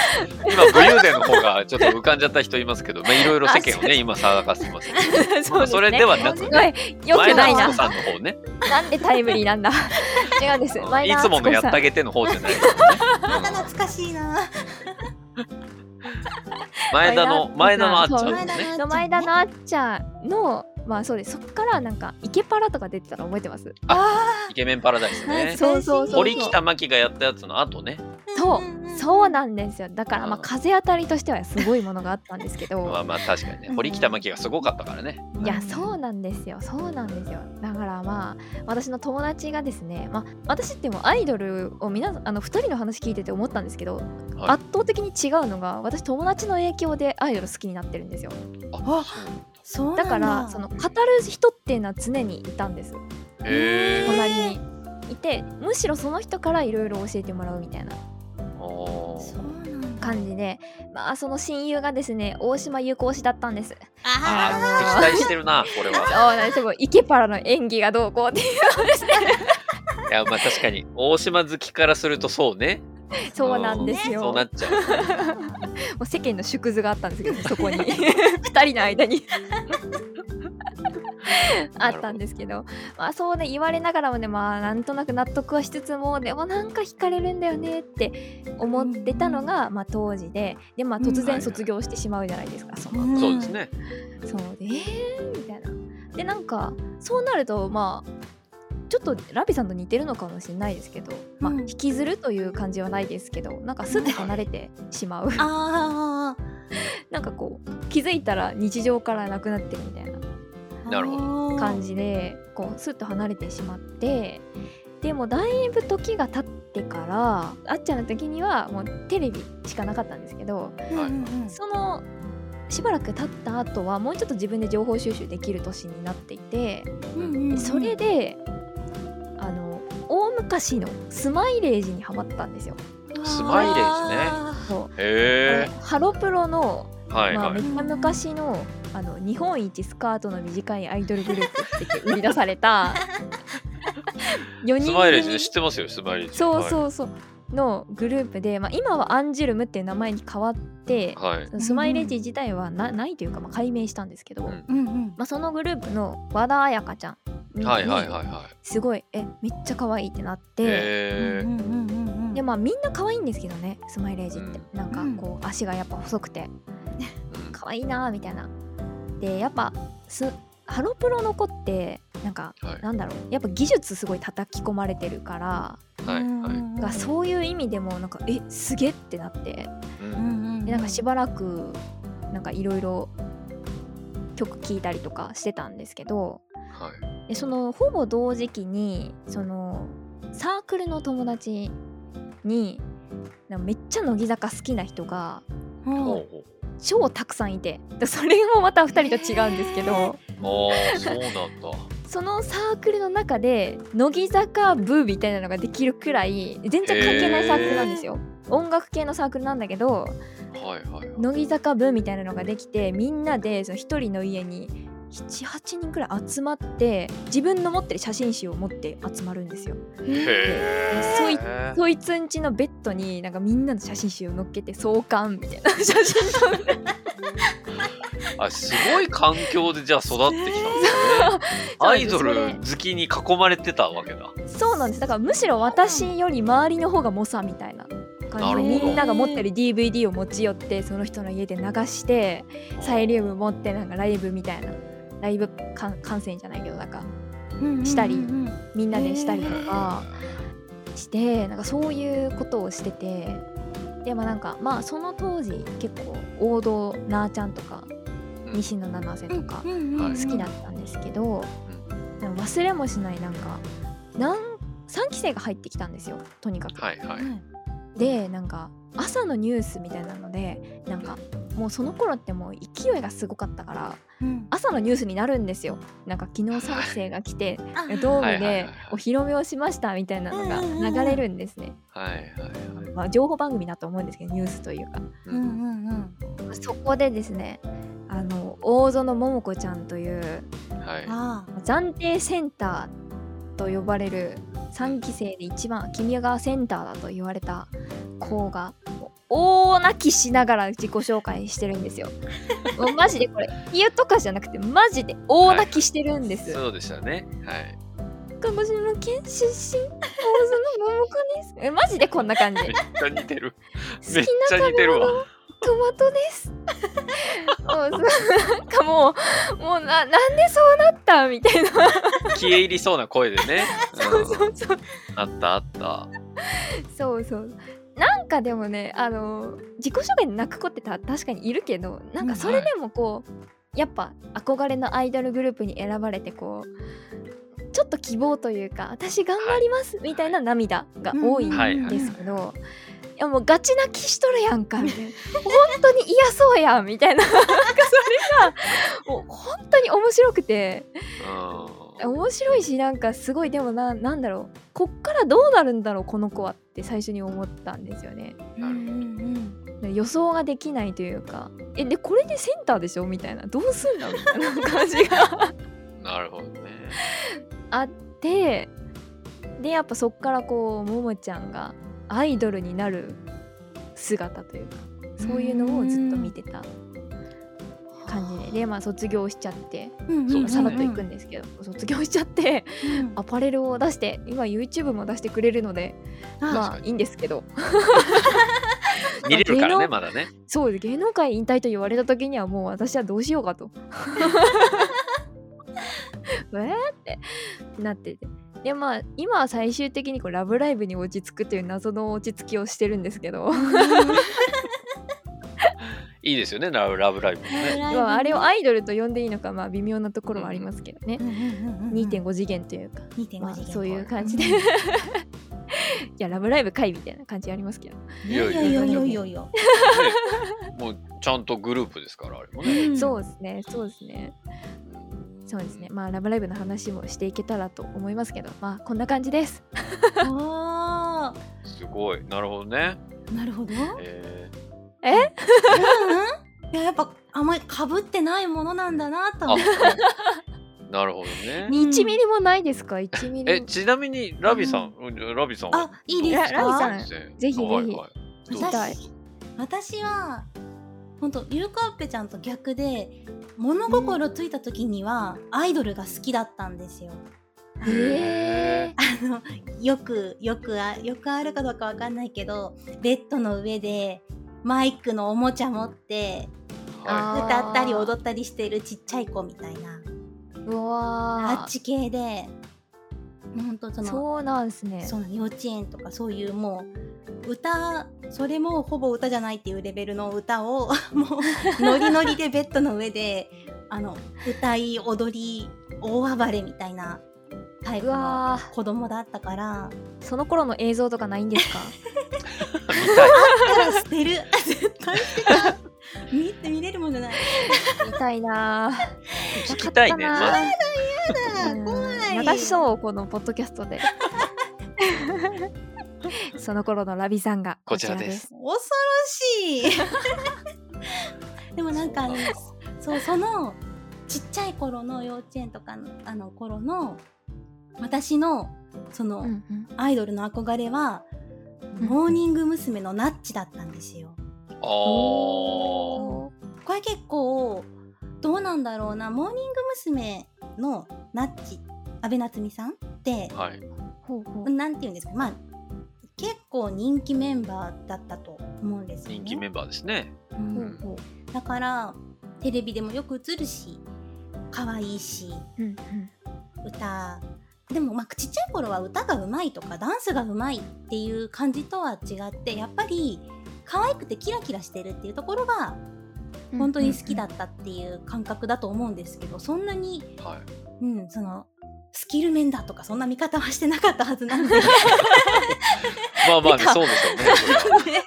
今武勇伝の方がちょっと浮かんじゃった人いますけど、まあいろいろ世間をね、今騒がせてますけど。[laughs] まあそれではなくね、いよくないな。さんの方ね、なんでタイムリーなんだ。違うんです。いつものやっ敦子さんたげての方じゃない。[laughs] また懐かしいな前田の、前田のあっちゃんね。の前田のあっちゃんのまあそうですそっからなんかイケパラとか出てたの覚えてます？あイケメンパラダイスね。そうそうそう堀北真希がやったやつの後ね。そうそうなんですよ。だからまあうん風当たりとしてはすごいものがあったんですけど。[laughs] まあまあ確かにね。堀北真希がすごかったからね。いやそうなんですよ。そうなんですよ。だからまあ私の友達がですねまあ私ってもうアイドルを皆あの2人の話聞いてて思ったんですけど、はい。圧倒的に違うのが私友達の影響でアイドル好きになってるんですよ。あ、そうだ。だからその語る人っていうのは常にいたんです。隣にいてむしろその人からいろいろ教えてもらうみたいな感じでまあその親友がですね大島優子推しだったんです。ああー、敵対してるな、これは。そうなんです。よイケパラの演技がどうこうっていうで。すねいや、まあ確かに、大島好きからするとそうね。そうなんですよ。そうなっちゃう。もう世間の縮図があったんですけどそこに。[laughs] 二人の間に [laughs] あったんですけどまあそうね言われながらもねまあなんとなく納得はしつつもでもなんか惹かれるんだよねって思ってたのが、まあ、当時ででまあ突然卒業してしまうじゃないですか、そのうん。そうですね。そうでえー、みたいな。でなんかそうなるとまあちょっとラビさんと似てるのかもしれないですけど、まあ、うん。引きずるという感じはないですけどなんかすぐ離れてしまう。[laughs] あ [laughs] なんかこう気づいたら日常からなくなってるみたいな。ーなるほど。感じでこうスッと離れてしまってでもだいぶ時が経ってからあっちゃんの時にはもうテレビしかなかったんですけどうんうんうんそのしばらく経った後はもうちょっと自分で情報収集できる年になっていてそれであの大昔のスマイレージにハマったんですよ。スマイレージね。あそう。へハロプロのえ。はい。まあ、はい。めっちゃ昔のあの日本一スカートの短いアイドルグループって言って売り出された。4 [laughs] 人スマイレージ知ってますよ、スマイレージ。そうそうそう。のグループで、まあ、今はアンジュルムっていう名前に変わってはい。スマイレージ自体はなないというか、まあ、解明したんですけど、うん。ーうんうん。まあ、そのグループの和田彩香ちゃんにはいはいはいはすごいえめっちゃ可愛いってなっい。て。へうんうんうんうんでまあみんな可愛いんですけどねスマイレージって、うなんかこう足がやっぱ細くて。え。可愛いなーみたいなでやっぱすハロプロの子ってなんか、はい。なんだろうやっぱ技術すごい叩き込まれてるから、はいはい。そういう意味でもなんかえすげってなって。ううんでなんかしばらくなんかいろいろ曲聴いたりとかしてたんですけどはい。でそのほぼ同時期にそのサークルの友達になんかめっちゃ乃木坂好きな人が超たくさんいてでそれもまた2人と違うんですけどう。ああ、そうなんだ。そのサークルの中で乃木坂部みたいなのができるくらい全然関係ないサークルなんですよ。音楽系のサークルなんだけどはいはいはい。乃木坂部みたいなのができてみんなでその1人の家に78人くらい集まって自分の持ってる写真集を持って集まるんですよ。へそいえ。そいつんちのベッドになんかみんなの写真集を載っけて創刊みたいな写真撮るあすごい環境でじゃあ育ってきたん [laughs] ですね。アイドル好きに囲まれてたわけだ。そうなんですだからむしろ私より周りの方が猛者みたいなみんなが持ってる DVD を持ち寄ってその人の家で流してサイリウム持ってなんかライブみたいなライブ観観戦じゃないけどなんかしたりみんなでしたりとかしてなんかそういうことをしててでもなんかまあその当時結構王道なあちゃんとかうん。西野七瀬とかはい好きだったんですけど、でも忘れもしないなんかなん3期生が入ってきたんですよとにかく。はいはい。でなんか朝のニュースみたいなのでなんかもうその頃ってもう勢いがすごかったから朝のニュースになるんですよ。なんか昨日3期生が来てドームではいお披露目をしましたみたいなのが流れるんですね、はいはいはい。まあ、情報番組だと思うんですけどニュースというか。ううんんうん。うんそこでですねあの大園桃子ちゃんというはい。あ暫定センターと呼ばれる3期生で一番君がセンターだと言われた子が大泣きしながら自己紹介してるんですよ。[laughs] もうマジでこれ家とかじゃなくてマジで大泣きしてるんです。そうでしたね。はい。鹿児島県出身大園桃子です？えマジでこんな感じ。めっちゃ似てる。好めっちゃ似てるわ。トマトです。もうなんかもうもうななんでそうなった？みたいな。消え入りそうな声でね。[laughs] そうそうそう。あったあった。そうそうなんかでもねあの自己紹介で泣く子ってた確かにいるけどなんかそれでもこう、やっぱ憧れのアイドルグループに選ばれてこうちょっと希望というか私頑張りますみたいな涙が多いんですけど、いやもうガチ泣きしとるやんかみたいな。本当に嫌そうやんみたいな。なんかそれがもう本当に面白くて。うん。面白いしなんかすごいでもななんだろう。こっからどうなるんだろうこの子はって最初に思ったんですよね。うんうんうん。予想ができないというか。えでこれでセンターでしょ？みたいな。どうすんだみたいな感じが。なるほどね。あってでやっぱそっからこうももちゃんがアイドルになる姿というかそういうのをずっと見てた感じで。でまあ卒業しちゃって。うんさらっと行くんですけど、卒業しちゃってうん。アパレルを出して今 YouTube も出してくれるのであまあいいんですけど。[laughs] 見れるからね、芸能まだね。そう芸能界引退と言われた時にはもう私はどうしようかと。[laughs] えーって。なってて。でまあ今は最終的にこうラブライブに落ち着くという謎の落ち着きをしてるんですけど [laughs] いいですよね、ラブラブライブもね。まああれをアイドルと呼んでいいのかまあ微妙なところはありますけどね。うんうんうんうん2.5次元というか、2.5まあ、次元そういう感じで。[laughs] いやラブライブ会みたいな感じありますけど、いやいやいやいやいやいや。ねもうちゃんとグループですから、あれもね。うん。そうですねそうですね。そうですね。まあラブライブの話もしていけたらと思いますけど。まあこんな感じです。[laughs] あすごい。なるほどね。ーなるほど。ええ？うんいややっぱあんまりかぶってないものなんだなと。思ってー、[laughs] なるほどね。[laughs] 1ミリもないですか？1ミリえ、ちなみにラビさん、ラビさんは？あいいですララビさかんぜひぜひ。はいはい私私は本当ゆうかっぺちゃんと逆で物心ついた時にはアイドルが好きだったんですよ。へえあのよくよくあよくあるかどうかわかんないけどベッドの上でマイクのおもちゃ持って歌ったり踊ったりしてるちっちゃい子みたいな。うわー。あっち系で本当そのそうなんですね。その幼稚園とかそういうもう歌それもほぼ歌じゃないっていうレベルの歌を [laughs] もうノリノリでベッドの上であの歌い踊り大暴れみたいなタイプうの子供だったから。その頃の映像とかないんですか？捨てる。[laughs] 絶対捨てた見て見れるもんじゃない。見たいな聞きたいね。まだったな怖い。うん流しそうこのポッドキャストで。そ [laughs] その頃のラビさんがこちらです。恐ろしい。でもなんかあのそうそのちっちゃい頃の幼稚園とかのあの頃の私のその、うんうん。アイドルの憧れは、うん。モーニング娘。のナッチだったんですよ。あー。これ結構どうなんだろうな。モーニング娘。のナッチ阿部夏実さんってはい。ほうほう。なんて言うんですか。まあ結構人気メンバーだったと思うんですよね。人気メンバーですね。うん。ほうほう。だからテレビでもよく映るし可愛いしうんうん。歌でもまあちっちゃい頃は歌がうまいとかダンスがうまいっていう感じとは違ってやっぱり可愛くてキラキラしてるっていうところが本当に好きだったっていう感覚だと思うんですけどそんなに、はいうん、そのスキル面だとかそんな見方はしてなかったはずなんで。まあまあねそうでしょうね。[laughs]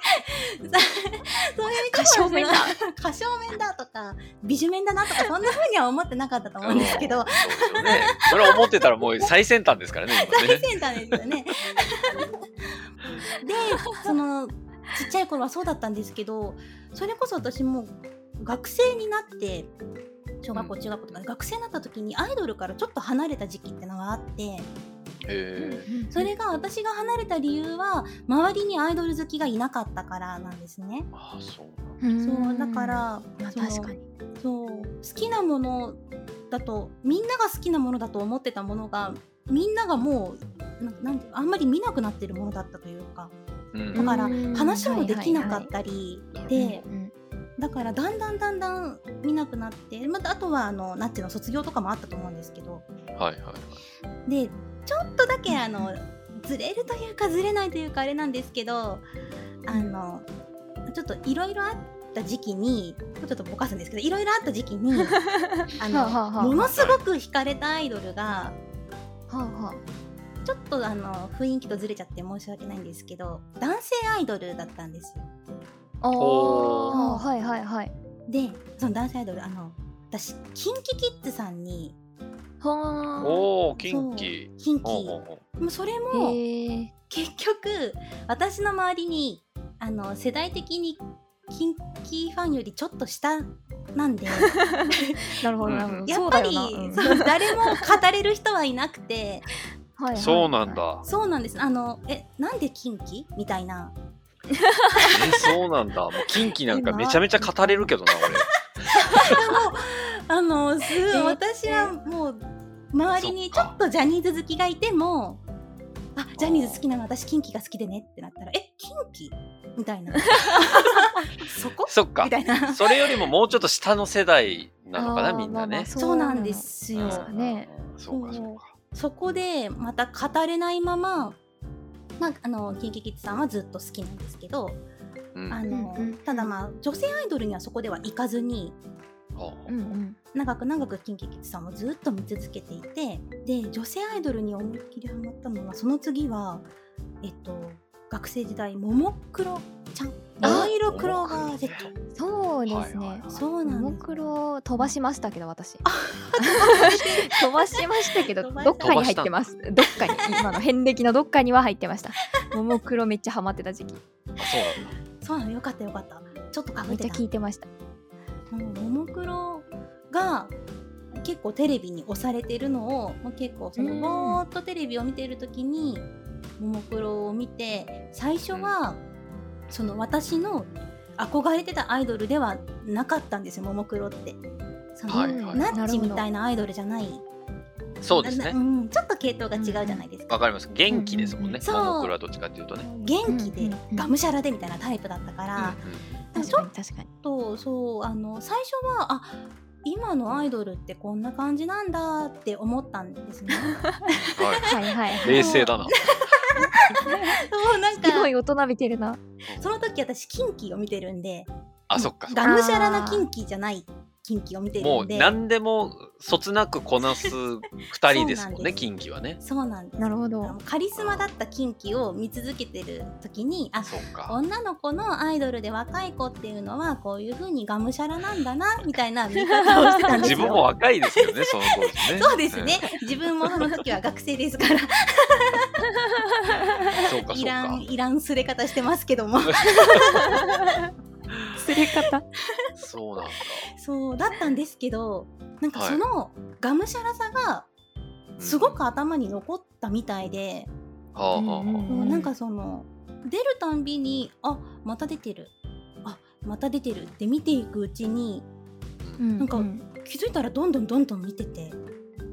そういう見方は面だ歌唱面だとか美女面だなとかそんな風には思ってなかったと思うんですけど。うんそね。それは思ってたらもう最先端ですからね [laughs] 今最ね先端ですよね。でそのちっちゃい頃はそうだったんですけどそれこそ私も学生になって小学校うん中学校とかで学生になった時にアイドルからちょっと離れた時期ってのがあってそれが私が離れた理由は周りにアイドル好きがいなかったからなんですね。ああそうそうだから確かに。そう好きなものだとみんなが好きなものだと思ってたものがみんながもうななんてあんまり見なくなってるものだったというか。うん。だからうん。話もできなかったりはいでうんだからだんだんだんだん見なくなってまたあとはあのなんていうの卒業とかもあったと思うんですけど。はいはいでちょっとだけあのずれるというかずれないというかあれなんですけどあのちょっといろいろあった時期にちょっとぼかすんですけどいろいろあった時期に [laughs] あのものすごく惹かれたアイドルがはあはちょっとあの雰囲気とずれちゃって申し訳ないんですけど男性アイドルだったんですよ。あほあーはいはいはい。でその男性アイドルあの私キンキキッズさんにはあおお近畿そうキンキ。ほうそれも結局私の周りにあの世代的にキンキファンよりちょっと下なんで。[laughs] なるほどなるほど。やっぱりそうん。誰も語れる人はいなくて。はいはい。そうなんだ。そうなんです。あのえなんでキンキ？みたいなえそうなんだ。もう近畿なんかめちゃめちゃ語れるけどな [laughs] あのす私はもう周りにちょっとジャニーズ好きがいてもあジャニーズ好きなの私キンキが好きでねってなったらえキンキみたいな。[laughs] そこ？俺そっか。みたいな。それよりももうちょっと下の世代なのかなみんなね。まあまあそうなんですよ。ね。そうかそうか。そこでまた語れないまま、まあ、あの KinKiKids さんはずっと好きなんですけど、うん。あのうんうんただまあ女性アイドルにはそこでは行かずにうんうん長く長く KinKiKids さんをずっと見続けていてで女性アイドルに思いっきりハマったのはその次はえっと学生時代ももクロちゃん。あ青色クローバー Z そうですはいはいねはい。そうなんです。ももクロ飛ばしましたけど私。[laughs] 飛ばしましたけどどっかに入ってます。どっかに。今の遍歴のどっかには入ってました。ももクロめっちゃハマってた時期。あそうなんだ。そうなの。よかったよかった。ちょっとかぶめってちゃった聞いてました。ももクロが結構テレビに押されてるのをまあ結構そのうん。ぼーっとテレビを見てる時にももクロを見て最初はその私の憧れてたアイドルではなかったんですよももクロって。そのはいはい。ナッチみたいいなアイドルじゃない。そうですね。なうん、ちょっと系統が違うじゃないですか。わかります。元気ですもんね。そう。ももクロはどっちかっていうとね。元気でうんうんうん。がむしゃらでみたいなタイプだったから、うんちょっとそうあの最初はあ今のアイドルってこんな感じなんだって思ったんですね。はい。はいはい。はい冷静だな。そうなんか。すごい大人びてるな。その時私キンキを見てるんであそっかがむしゃらなキンキじゃない近畿を見てるもう何でもそつなくこなす [laughs] 二人ですもんね近畿はね。そうなんです。なるほど。カリスマだった近畿を見続けてる時にあそうか。女の子のアイドルで若い子っていうのはこういう風にがむしゃらなんだなみたいな見方をしてたんですよ。自分も若いですよね [laughs] その当時ね。そうですね、自分もその時は学生ですから。うんそうかそういらかんいらんすれ方してますけども [laughs] [laughs] すれ方？そうなんだ。そうだったんですけどなんかそのがむしゃらさがうんすごく頭に残ったみたいで、はあはあはあ。うんなんかその出るたんびにあまた出てる。あまた出てるって見ていくうちになんかうん。気づいたらどんどんどんどん見てて、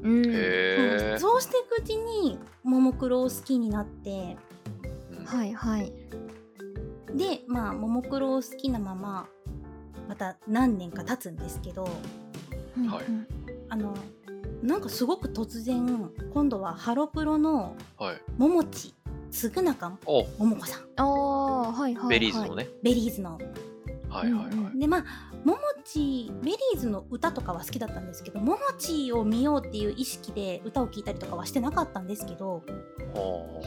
うん。へえ。そうしていくうちにももクロを好きになってはいはいでまあももクロを好きなまままた何年か経つんですけどはい。うん。あのなんかすごく突然今度はハロプロのはい。ももちつぐなかお。ももこさん。ああはいはいはい。ベリーズのね。ベリーズの。はいはいはい。でまあももちベリーズの歌とかは好きだったんですけどももちを見ようっていう意識で歌を聴いたりとかはしてなかったんですけどほ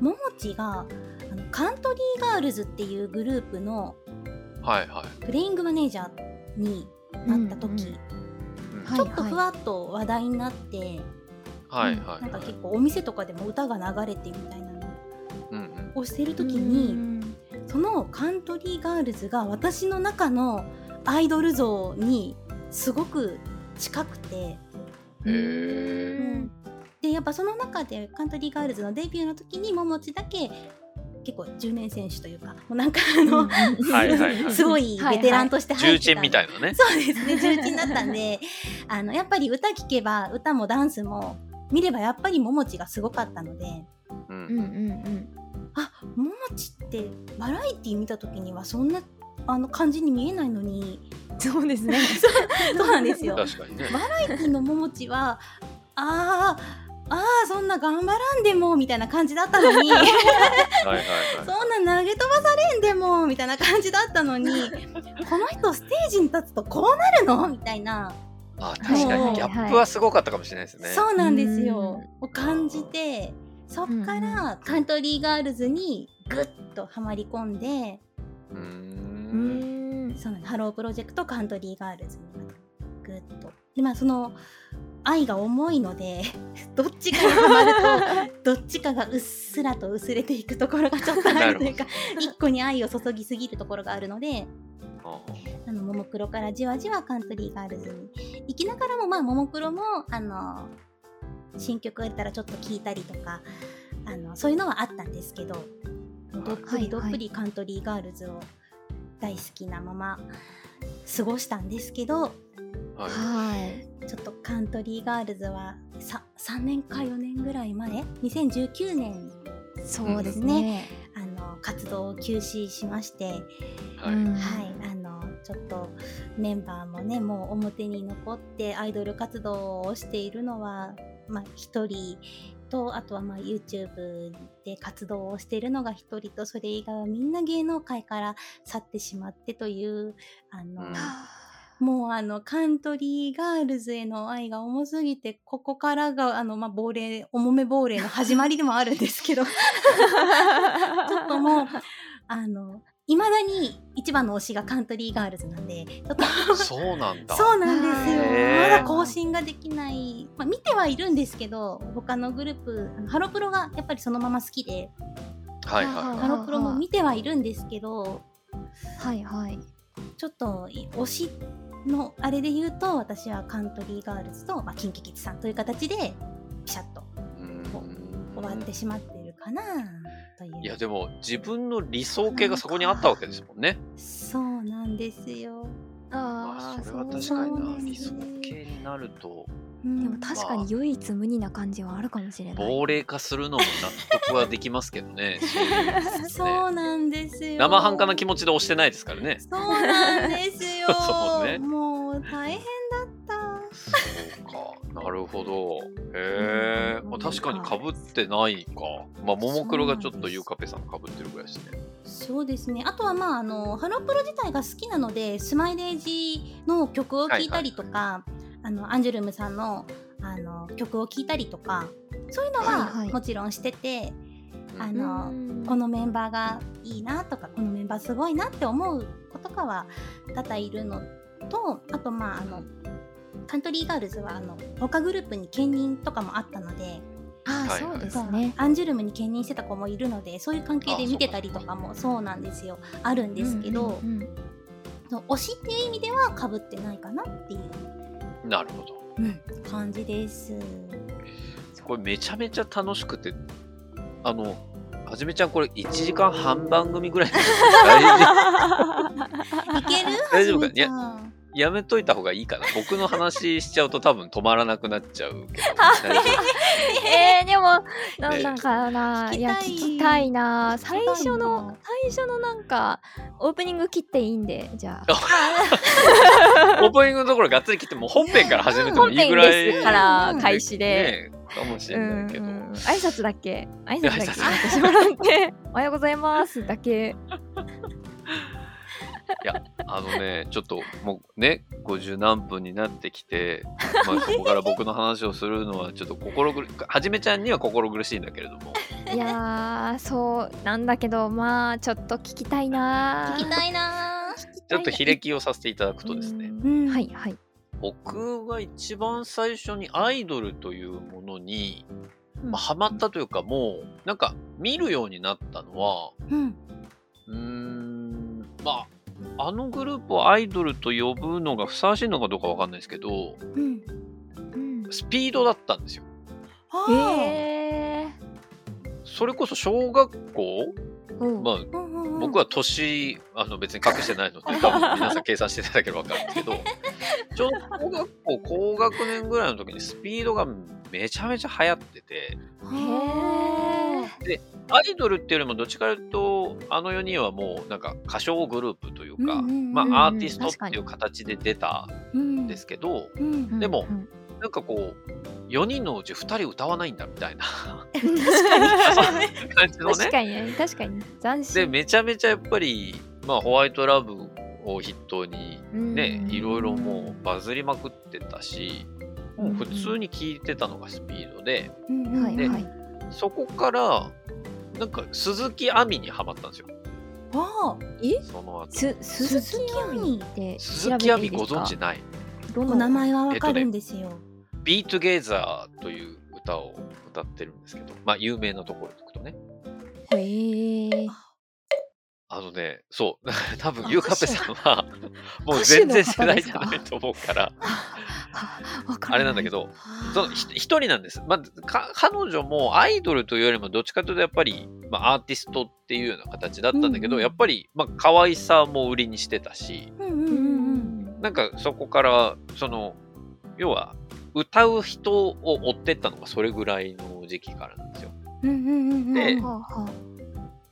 ももちがあのカントリーガールズっていうグループのプレイングマネージャーになった時、ちょっとふわっと話題になって、はいはいなんかはい結構お店とかでも歌が流れてみたいなの。をしてる時うに、ん。そのカントリーガールズが私の中のアイドル像にすごく近くて、でやっぱその中でカントリーガールズのデビューの時にももちだけ結構10年選手というかもうなんかあの、はいはいはい。[laughs] すごいベテランとして入重ってた。鎮みたいなね。そうですね重鎮だったんで [laughs] あのやっぱり歌聴けば歌もダンスも見ればやっぱりももちがすごかったので。ううんうんん。あももちってバラエティ見た時にはそんなあの感じに見えないのに。うんそうですね。[laughs] そうなんですよ。確かにね。バラエティのももちはあーあーそんな頑張らんでもみたいな感じだったのに。はいはいはい。[laughs] そんな投げ飛ばされんでもみたいな感じだったのに。[laughs] この人ステージに立つとこうなるの？みたいな、あ確かもうにギャップはすごかったかもしれないですね。そうなんですよ。うんを感じてそっからカントリーガールズにグッとはまり込んでうーうん。んそのハロープロジェクトカントリーガールズにグッとでまあその愛が重いので [laughs] どっちかがハマると [laughs] どっちかがうっすらと薄れていくところがちょっとあるというか一個に愛を注ぎすぎるところがあるのでああのももクロからじわじわカントリーガールズに。行きながらもまあももクロもあの新曲が出たらちょっと聴いたりとかあのそういうのはあったんですけどどっぷりどっぷりカントリーガールズを大好きなまま過ごしたんですけどはい。はい。ちょっとカントリーガールズはさ3年か4年ぐらい前？2019年。そうですね。あの活動を休止しまして、はい。うん。はい、あのちょっとメンバーもねもう表に残ってアイドル活動をしているのはまあ一人とあとはまあ YouTube で活動をしているのが一人とそれ以外はみんな芸能界から去ってしまってというあの、うんもうあのカントリーガールズへの愛が重すぎてここからがあの、まあ、亡霊重め亡霊の始まりでもあるんですけど。ちょっともうあのいまだに一番の推しがカントリーガールズなんでちょっと。そうなんだ。そうなんですよ。まだ更新ができない、まあ、見てはいるんですけど他のグループあのハロプロがやっぱりそのまま好きで。はいはいハはいロプロも見てはいるんですけど。はいはい。ちょっとい推しのあれで言うと私はカントリーガールズと、まあ、キンキキッズさんという形でピシャッとうん。終わってしまってるかなという。いやでも自分の理想系がそこにあったわけですもんね。そうなんですよ、まあ、ああそれは確かにな。理想系になるとうんでも確かに唯一無二な感じはあるかもしれない亡霊化するのも納得はできますけどね。[laughs] そうなんですよ生半可な気持ちで押してないですからね。そうなんですよ [laughs] そうねもう大変だったそうか。なるほど。へえ、うんまあ、確かにかぶってないか。まあ、ももクロがちょっとゆうかぺさんかぶってるぐらいですね。そうですねあとはまああのハロプロ自体が好きなのでスマイレージの曲を聴いたりとか、あのアンジュルムさんのあの曲を聴いたりとかそういうのはいははい。もちろんしてて、うん。あのこのメンバーがいいなとかこのメンバーすごいなって思う子とかは多々いるのとあとまああのカントリーガールズはあの他グループに兼任とかもあったのであはいそうですね。アンジュルムに兼任してた子もいるのでそういう関係で見てたりとかもそうなんですよ。あるんですけど、うんうんうん推しっていう意味ではかぶってないかなっていう、なるほど。感じです。これめちゃめちゃ楽しくて、あの、はじめちゃんこれ1時間半番組ぐらいで大丈いける？大丈夫か？はじめちゃん夫やめといた方がいいかな。僕の話しちゃうと多分止まらなくなっちゃうけど。えー、でもなんだかな、聞きたい。いや聞きたいな。最初のな最初のなんかオープニング切っていいんでじゃあ。夫 [laughs] オープニングのところがっつり切ってもう本編から始めてもいいぐらいですから開始で、ねかもしれうんないけど。うん挨拶だけ？挨拶だけ？[laughs] おはようございますだけあのね、ちょっともうね、50何分になってきて、まあ、[laughs] ここから僕の話をするのはちょっと心苦はじめちゃんには心苦しいんだけれども、いやーそうなんだけどまあちょっと聞きたいな聞きたいなちょっと霹靨をさせていただくとですね、うん。はいはい。僕が一番最初にアイドルというものに、うん。まあ、ハマったというかもうなんか見るようになったのはうん。うーんまああのグループをアイドルと呼ぶのがふさわしいのかどうかわかんないですけどうん。うん。スピードだったんですよ。あー。えそれこそ小学校？うまあうんうんうん。僕は年あの別に隠してないので [laughs] 多分皆さん計算していただければ分かるんですけどちょうど小学校高学年ぐらいの時にスピードがめちゃめちゃ流行っててへはアイドルっていうよりもどっちかというとあの4人はもうなんか歌唱グループというか、まあアーティストっていう形で出たん。んですけど、うんでもうん。なんかこう4人のうち2人歌わないんだみたいな。確かに。[laughs] 感じのね。確かにね。確かに。斬で新めちゃめちゃやっぱり、まあ、ホワイトラブを筆頭にね、うんいろいろもうバズりまくってたし、もう普通に聴いてたのがスピードで、うんうん。ではいはいそこから、なんか鈴木亜美にはまったんですよ。あえ？その後。す鈴木亜美って調べ鈴木亜美ご存知ない？おどの名前はわかるんですよ。?Be Together という歌を歌ってるんですけど、まあ有名なところでいくとね。へえあのね、そう、[laughs] 多分あゆうかぺさんは、もう全然世代じゃないと思うから、あれなんだけど、そのひ一人なんです。まあ、か彼女もアイドルというよりもどっちかというとやっぱり、まあ、アーティストっていうような形だったんだけど、うんうんやっぱり、まあ、可愛さも売りにしてたし、なんかそこから、その、要は、歌う人を追ってったのがそれぐらいの時期からなんですよ。で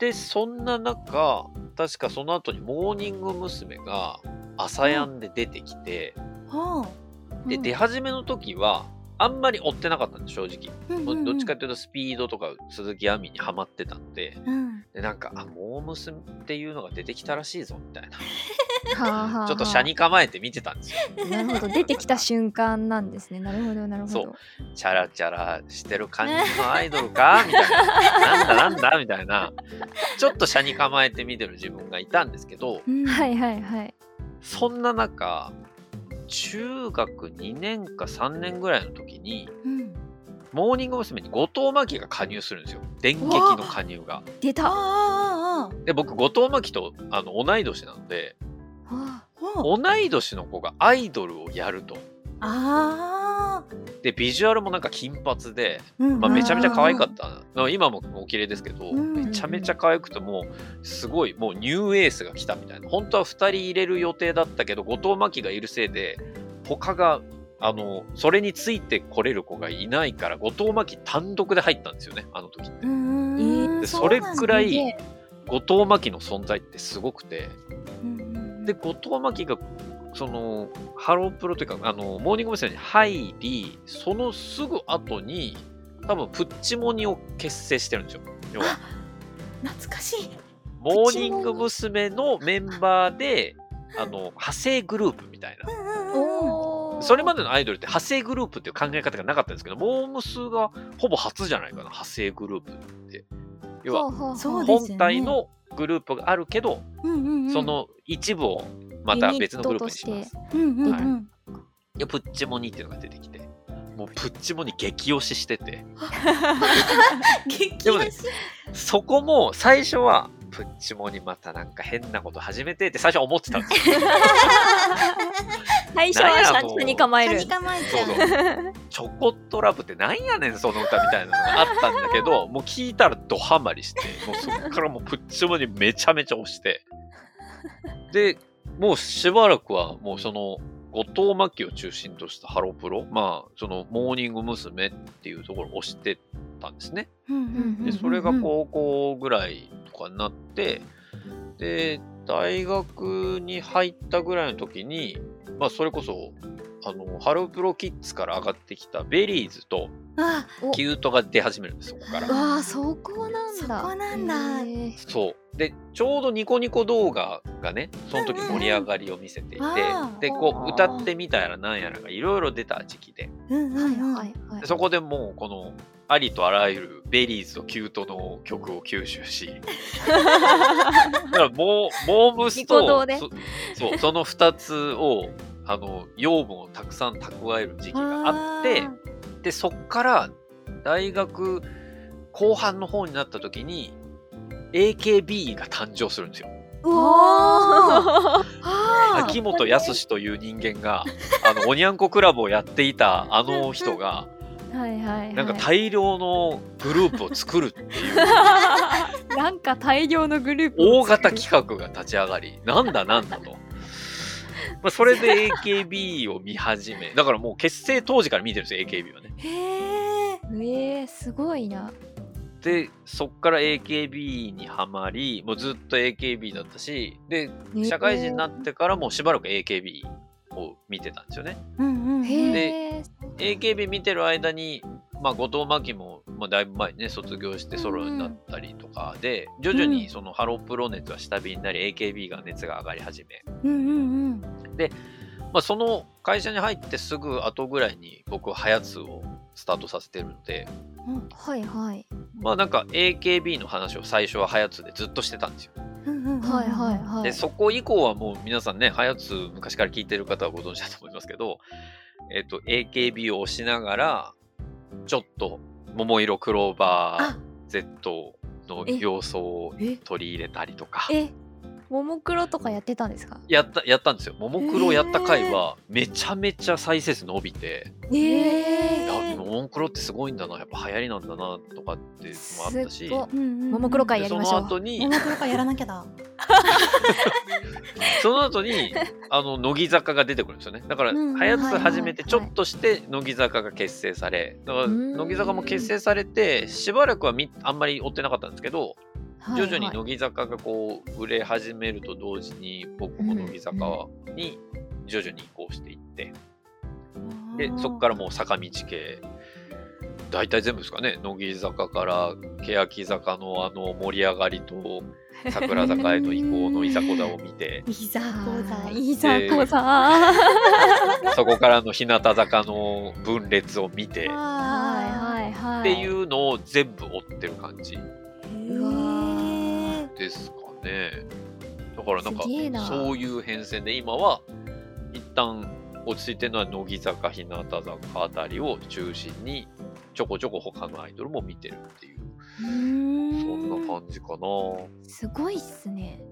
で、そんな中、確かその後にモーニング娘。が朝やんで出てきて、はあで、出始めの時は、あんまり追ってなかったんです、正直。うんうんうん。どっちかっていうとスピードとか鈴木亜美にハマってたので、うん。でなんか、あ、モームスっていうのが出てきたらしいぞ、みたいな。あはあはあ。[laughs] ちょっと車に構えて見てたんですよ。なるほど出てきた瞬間なんですね。なるほどなるほど。そう。チャラチャラしてる感じのアイドルか？みたいな。なんだなんだ？みたいな。ちょっと車に構えて見てる自分がいたんですけど、うん。はいはいはい。そんな中、中学2年か3年ぐらいの時に、うんモーニング娘。に後藤真希が加入するんですよ。電撃の加入が。出たで、僕、後藤真希とあの同い年なので、同い年の子がアイドルをやると。あで、ビジュアルもなんか金髪で、ーまあ、めちゃめちゃ可愛かたった。まあ今もお綺麗ですけど、うんめちゃめちゃ可愛くてもう、すごい、もうニューエースが来たみたいな。本当は2人入れる予定だったけど、後藤真希がいるせいで、他が、あの、それについてこれる子がいないから、後藤真希単独で入ったんですよね、あの時って。でそれくらい後藤真希の存在ってすごくて、で、後藤真希がそのハロープロというかあのモーニング娘。に入りそのすぐ後に多分プッチモニを結成してるんですよ。要は。懐かしい。モーニング娘。のメンバーであの派生グループみたいな。それまでのアイドルって派生グループっていう考え方がなかったんですけどモー娘。がほぼ初じゃないかな派生グループって要は本体のグループがあるけど、うんうんうん。その一部をまた別のグループにします。うんうんうん。はいでプッチモニっていうのが出てきてもうプッチモニ激推ししてて激でもね推し。そこも最初はプッチモニまたなんか変なこと始めてって最初は思ってたんですよ。[laughs] 最初はシャに構える。そうそうチョコットラブってなんやねんその歌みたいなのがあったんだけど [laughs] もう聞いたらドハマりしてもうそっからもうプッチモニめちゃめちゃ推してでもうしばらくはもうその後藤真希を中心としたハロプロまあそのモーニング娘。っていうところを推してたんですねでそれが高校ぐらいとかになってで大学に入ったぐらいの時にまあそれこそあのハロプロキッズから上がってきたベリーズとあ、キュートが出始めるんですそこから。わあそこなんそだこなんだ。そう。でちょうどニコニコ動画がねその時盛り上がりを見せていて、うんうんでこあー。う歌ってみたやらなんやらがいろいろ出た時期で。うんうんうん。はいはいはいそこでもうこのありとあらゆるベリーズとキュートの曲を吸収し [laughs] だからモーモームスニコ動とで。そそうその2つをあの養分をたくさん蓄える時期があってでそっから大学後半の方になった時に AKB が誕生するんですよ。[laughs] 秋元康という人間があのおにゃんこクラブをやっていたあの人が [laughs] はいはいはい。なんか大量のグループを作るっていう。[laughs] なんか大量のグループ大型企画が立ち上がりなんだなんだと。まあそれで AKB を見始めだからもう結成当時から見てるんですよ AKB はね。へえ。えー、すごいなでそっから AKB にはまりもうずっと AKB だったしで社会人になってからもしばらく AKB を見てたんですよね。うんうんうん。へえ AKB 見てる間に、まあ、後藤真希も、まあ、だいぶ前にね卒業してソロになったりとかで、徐々にそのハロープロ熱は下火になり AKB が熱が上がり始め、うんうんうん。まあ、その会社に入ってすぐ後ぐらいに僕はハヤツをスタートさせてるのではいはい。まあなんか AKB の話を最初はハヤツでずっとしてたんですよ。うんうんうんはいはいはいでそこ以降はもう皆さんねハヤツ昔から聞いてる方はご存知だと思いますけど、えっと AKB を推しながらちょっと桃色クローバーあ Z のえ要素をえ取り入れたりとか。えももクロとかやってたんですか？やったやったんですよ。ももクロをやった回はめちゃめちゃ再生数伸びて、え。ももクロってすごいんだなやっぱ流行りなんだなとかっていうのもあったし。ももクロ会やりましょう。の後にももクロ会やらなきゃだ。[laughs] その後にあの乃木坂が出てくるんですよね。だからうんはやつ始めてちょっとして乃木坂が結成されだからうん。乃木坂も結成されてしばらくはみあんまり追ってなかったんですけど徐々に乃木坂がこう売れ始めると同時に僕も乃木坂に徐々に移行していって。でそこからもう坂道系。大体全部ですかね。乃木坂から欅坂のあの盛り上がりと [laughs] 桜坂への移行のいざこざを見て。いざこざい。いざこざ。そこからの日向坂の分裂を見て。っはいはいはい。ていうのを全部追ってる感じ。うわですかね。だからなんかそういう変遷で今は一旦落ち着いてるのは乃木坂日向坂あたりを中心にちょこちょこ他のアイドルも見てるっていう。うそんな感じかな。すごいっすね。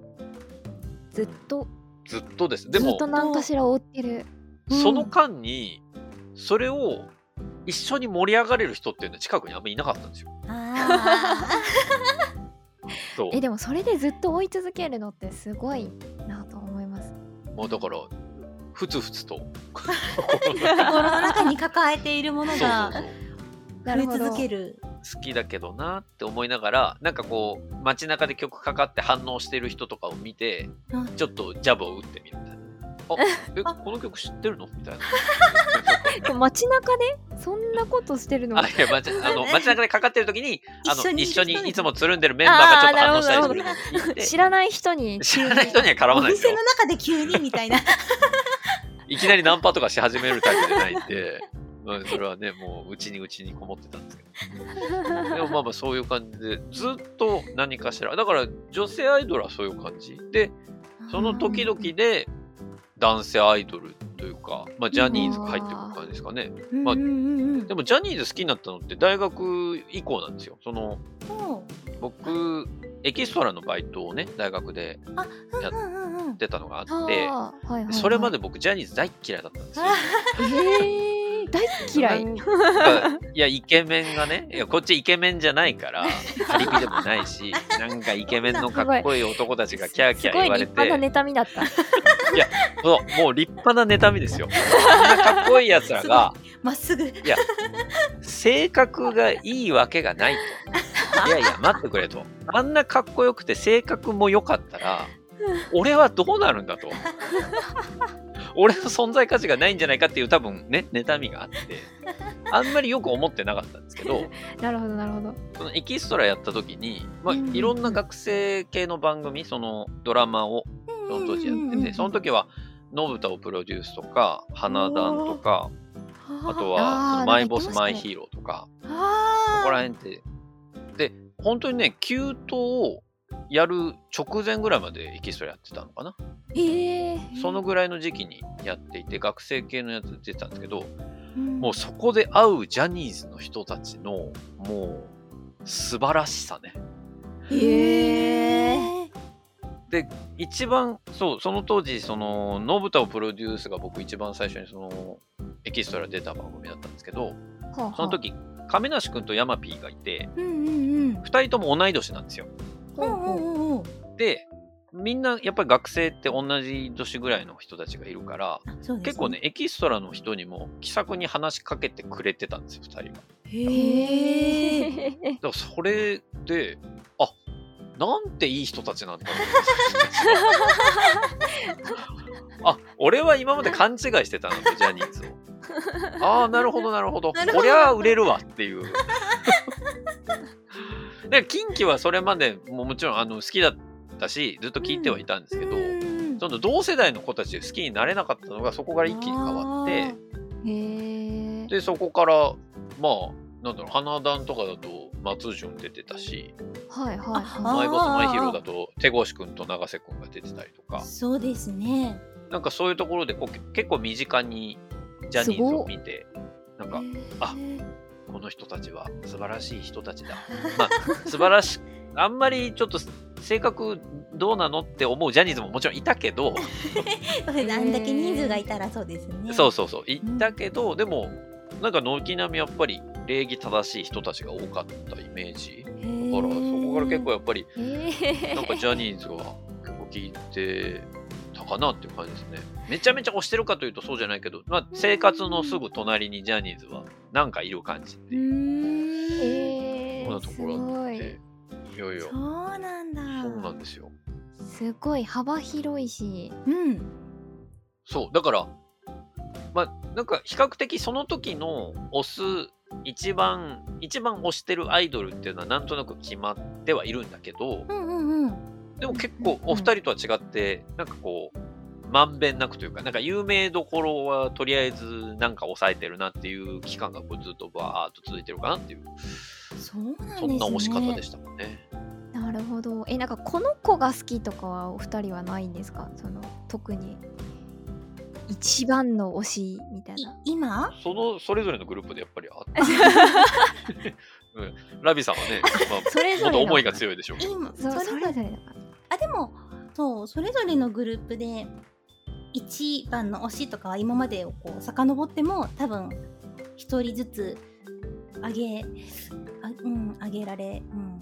ずっと。ずっとです。でもずっと何かしら追ってる。その間にそれを一緒に盛り上がれる人っていうのは近くにあんまりいなかったんですよえでもそれでずっと追い続けるのってすごいなと思います。まあだからふつふつと。ー心の中に抱えているものが増え続ける。好きだけどなって思いながらなんかこう街中で曲かかって反応してる人とかを見てうん。ちょっとジャブを打ってみるみたいな [laughs] えこの曲知ってるの？みたいな。[laughs] 街中でそんなことしてるのあいや街あの街中でかかってる時にあの一緒に一緒にいつもつるんでるメンバーがちょっと反応したりするのを聞いて知らない人に知らない人には絡おまないですよ店の。中で急にみたいな。[laughs] いきなりナンパとかし始めるタイプじゃないんで、うん、それはね、もううちにうちにこもってたんですけど。でもまあまあそういう感じで、ずっと何かしら。だから女性アイドルはそういう感じ。で、その時々で男性アイドルというか、まあジャニーズが入ってくる感じですかね。まあでもジャニーズ好きになったのって大学以降なんですよ。その、うん僕、エキストラのバイトをね、大学でやってたのがああって、ーはいはいはい。それまで僕ジャニーズ大っ嫌いだったんですよ。えー、大嫌い。いや、イケメンがね、いや、こっちイケメンじゃないから、パリピでもないし、[laughs] なんかイケメンのかっこいい男たちがキャーキャー言われて、立派な妬みだった。そうもう立派な妬みですよ。あんなかっこいいやつらが、[laughs] まっすぐ。性格がいいわけがないと。[laughs] いやいや、待ってくれと。あんなかっこよくて性格も良かったら、俺はどうなるんだと。俺の存在価値がないんじゃないかっていう多分ね、妬みがあって、あんまりよく思ってなかったんですけど、[laughs] なるほどなるほどそのエキストラやった時に、まあ、うんいろんな学生系の番組、そのドラマをその当時やってて、その時は、のぶたをプロデュースとか、花壇とか、あとは、マイボスマイヒーローとか、あここら辺って。で、本当にね、給湯をやる直前ぐらいまでエキストラやってたのかな。えー、そのぐらいの時期にやっていて、学生系のやつ出てたんですけど、うんもうそこで会うジャニーズの人たちの、もう、素晴らしさね。へえ。一番、そう、その当時、その、のぶたをプロデュースが僕一番最初にその、エキストラ出た番組だったんですけど、はあはあその時、亀梨君とヤマピーがいて、うんうんうん。二人とも同い年なんですよ。うんうんうんうん。で、みんなやっぱり学生って同じ年ぐらいの人たちがいるから、そうです結構ね、。エキストラの人にも気さくに話しかけてくれてたんですよ、二人が。へえ。へだからそれで、あなんていい人たちなんだろう。あ俺は今まで勘違いしてたので、ジャニーズを。ああ、なるほど、なるほど。こりゃ売れるわっていう。で、近畿はそれまでももちろんあの好きだったし、ずっと聞いてはいたんですけど、うんその同世代の子たちで好きになれなかったのがそこから一気に変わって、えで、そこから、まあ、なんだろう、花壇とかだと松潤出てたし、はいはいマイボスマイヒーローだと手越くんと永瀬くんが出てたりとか、そうですね。なんかそういうところでこうけ結構身近にジャニーズを見て、なんか、あこの人たちは素晴らしい人たちだ。まあ、[laughs] 素晴らしい、あんまりちょっと性格どうなのって思うジャニーズももちろんいたけど、[laughs] あんだけ人数がいたらそうですね。そうそうそう、いたけど、でも、なんか軒並みやっぱり礼儀正しい人たちが多かったイメージ。だへからーそこから結構やっぱり、なんかジャニーズは結構聞いてたかなっていう感じですね。めちゃめちゃ推してるかというとそうじゃないけど、まあ、生活のすぐ隣にジャニーズはなんかいる感じってういう、そんなところあって、いよいよそうなんだ。そうなんですよ。すごい幅広いしうん。そう、だから、まあ、なんか比較的その時の推す一番、一番推してるアイドルっていうのはなんとなく決まってはいるんだけど、うんうんうん。でも結構お二人とは違って、なんかこう、まんべんなくというか、なんか有名どころはとりあえずなんか抑えてるなっていう期間がこうずっとバーっと続いてるかなっていう、そうなんですね。そんな推し方でしたもんね。なるほどえなんかこの子が好きとかはお二人はないんですか？その特に一番の推しみたいいな今？その、それぞれのグループでやっぱりあって、[laughs] うん、ラビさんはね、まあ、それぞれ思いが強いでしょうけど。今そそれぞれ。だから。あでもそうそれぞれのグループで一番の推しとかは今までをこう遡っても多分一人ずつあげあうんあげられうん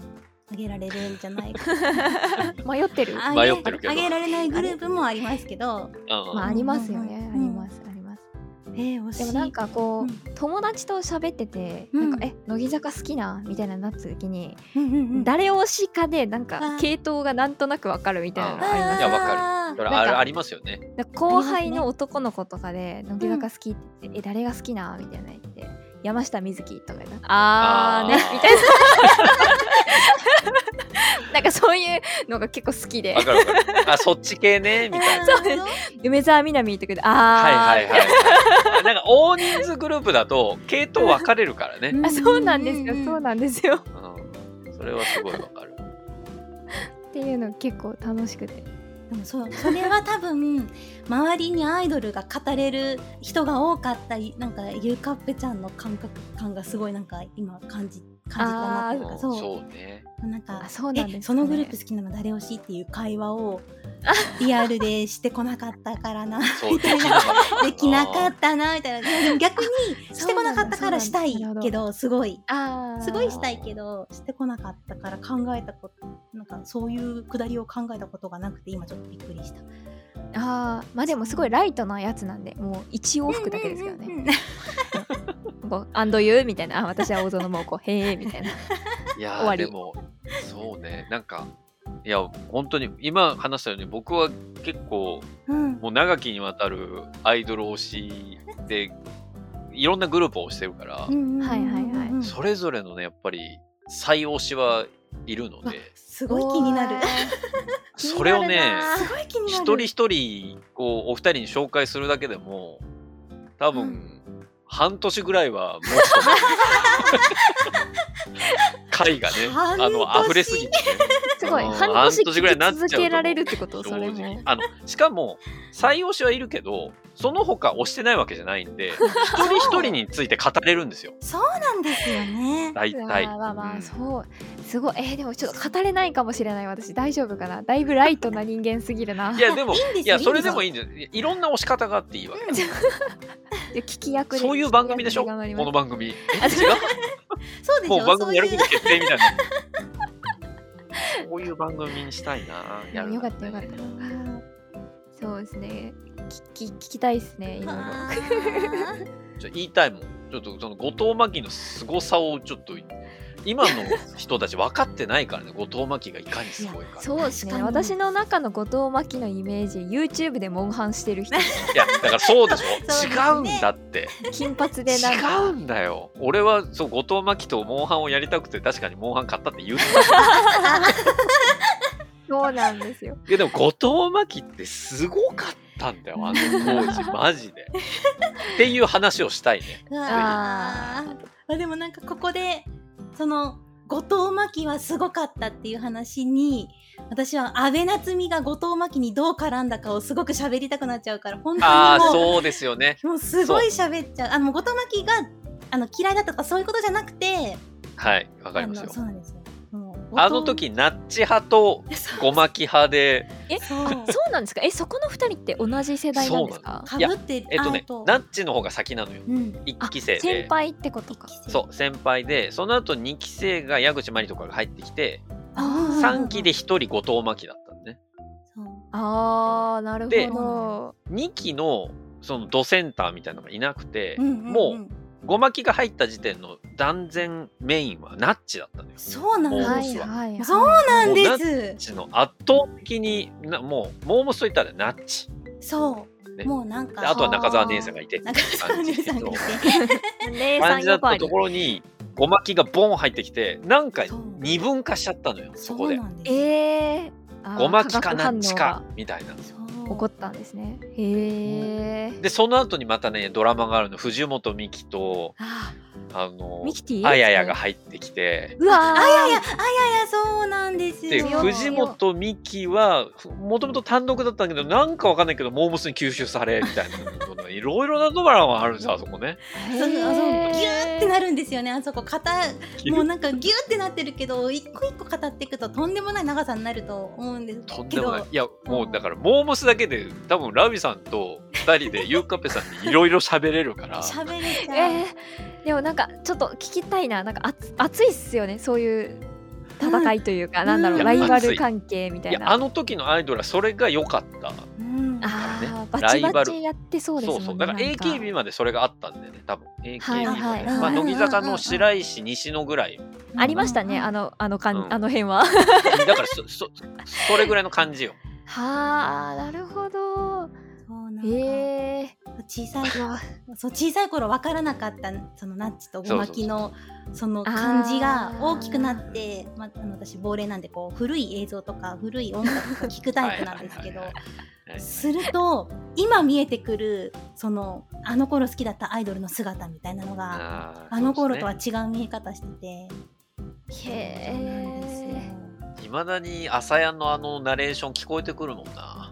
あげられるんじゃないか。[laughs] 迷ってる。あげ迷ってるけど。あげられないグループもありますけど。まあありますよね、ありますあります。えー、惜しい。でもなんかこう、うん。友達と喋ってて、うん。なんかえ乃木坂好きな？みたいななった時に、うんうんうん。誰推しかでなんあかー。系統がなんとなくわかるみたいなのありますいやわかる。それあありますよね。後輩の男の子とかで乃木坂好きって言って、え誰が好きな？みたいな言って山下美月とか言ったあーねあー。みたいな。[laughs] なんかそういうのが結構好きで。わかるわかる。あ、そっち系ね、[laughs] みたいな。そう梅沢みなみとかであはいー、はいはい。なんか大人数グループだと系統分かれるからね。あそうなんですよ、うん。うんうんそうなんですよ。うん、それはすごい分かる。っていうの結構楽しくてでもそそれは多分周りにアイドルが語れる人が多かったなんかゆうかっぺちゃんの感覚感がすごいなんか今感じ感じたなっていうかそそう。うね。なんかあそうなんですかね。えそのグループ好きなの誰推しっていう会話を [laughs] リアルでしてこなかったからなみたいな。できなかった。できなかあったなみたいな。逆にしてこなかったからしたいけどすごい。すごいしたいけどしてこなかったから考えたことなんかそういうくだりを考えたことがなくて今ちょっとびっくりした。あーまあでもすごいライトなやつなんでもう一往復だけですけどねうんうんうんこうアンドユーみたいなあ私は大園もこうへえみたいな。いや終わり。ーでも、そうね。なんか、いや、本当に、今話したように、僕は結構、うん。もう長きにわたるアイドル推しで、いろんなグループを推してるから、それぞれのね、やっぱり、最推しはいるのあで、すごい気になる。[laughs] それをね、一る。人一人、こう、お二人に紹介するだけでも、多分、うん半年ぐらいは持つと思う。[laughs] 回がね、あ半の、年溢れすぎてね。すごい。うん。半年ぐらいになっ続けられるってこと正それも。直あのしかも採用しはいるけどその他押してないわけじゃないんで [laughs] 一人一人について語れるんですよ。そうなんですよね。大体。まあまあそう。すごい。えーでもちょっと語れないかもしれない私。大丈夫かな？だいぶライトな人間すぎるな。いやでもいやそれでもいいいんですよ。いろんな押し方があっていいわけ聞き役でそういう番組でしょ？この番組。違う？[laughs] そうでしょもう番組やること決定みたいな。こういう番組にしたいな。[laughs] やるよかったよかった。そうですね。聞き聞きたいですねいろいろあ [laughs] ちょ言いたいもん。ちょっとその後藤真希の凄さをちょっと今の人たち分かってないからね後藤真希がいかにすごいかそうですね確かに私の中の後藤真希のイメージ YouTube でモンハンしてる人。いやだからそうでしょ？[laughs] ね。違うんだって。金髪で違なんか。うんだよ。俺はそう後藤真希とモンハンをやりたくて確かにモンハン買ったって言って [laughs] そうなんですよ。たいやでも後藤真希ってすごかったんだよあの当時。[laughs] マジで。っていう話をしたいね。ー。うわー。あでもなんかここでその後藤真希はすごかったっていう話に私は安倍夏実が後藤真希にどう絡んだかをすごく喋りたくなっちゃうから本ああ当にもうそうですよね。もうすごい喋っちゃう。あの後藤真希があの嫌いだったとかそういうことじゃなくてはいわかりますよ。そうなんですあの時ナッチ派とゴマキ派で。えそう。あそうなんですか？えそこの二人って同じ世代なんですか？かぶってえっとねナッチの方が先なのよ。うん。一あ期生で。先輩ってことか。そう先輩でその後2期生が矢口真理とかが入ってきてあー。3期で1人後藤真希だったのね。あーなるでほど。2期のそのドセンターみたいなのがいなくて、うんうんうん。もうゴマキが入った時点の断然メインはナッチだったのよ。そうなんですムスは。はいはいはい。そうなんでもうナッすチの圧倒的になもうモームスといったらナッチ。そう、ね。もうなんでかあとは中澤姉さんがいて中澤姉さんがいて。感じだったところにゴマキがボン入ってきてなんか二分化しちゃったのよそそこで。うなんです。えー、あーゴマキかナッチかがみたいな。そう起こったんですね。へえでその後にまたねドラマがあるの。藤本美貴とああのミキティ？あややが入ってきて。うわー。あややあややそうなんですでよ。強い藤本美貴はもともと単独だったんだけどなんかわかんないけどモームスに吸収されみたいないろいろなドラマがあるんですよあそこね。そうそうそうギューってなるんですよねあそこ。肩もうなんかギューってなってるけど一個一個語っていくととんでもない長さになると思うんですけど。とんでもない。いやもうだからモームスだけで多分ラビさんと2人でユーカッペさんにいろいろ喋れるから。喋れちゃう、えー、でもなんかちょっと聞きたいな。なんか熱熱いっすよね。そういう戦いというか、なんだろう。うんライバル関係みたいな。いやあの時のアイドルはそれが良かった。うん。ねああバチバチやってそうですね。そうそう。だから AKB までそれがあったんだよね、多分。AKB まで。はいはいまあ、はい乃木坂の白石、西野ぐらい。ありましたね。あのあのかん、うん。あの辺は。だからそ、そ、それぐらいの感じよ。はあなるほど。そうなんか、へえ小さいそう小さい頃 [laughs] 分からなかったそのナッチとごまきのその感じが大きくなってまあ、あの私亡霊なんでこう古い映像とか古い音楽とか聞くタイプなんですけどすると今見えてくるそのあの頃好きだったアイドルの姿みたいなのがあの頃とは違う見え方してて。へそうなんですよえいまだに朝やんのあのナレーション聞こえてくるもんな。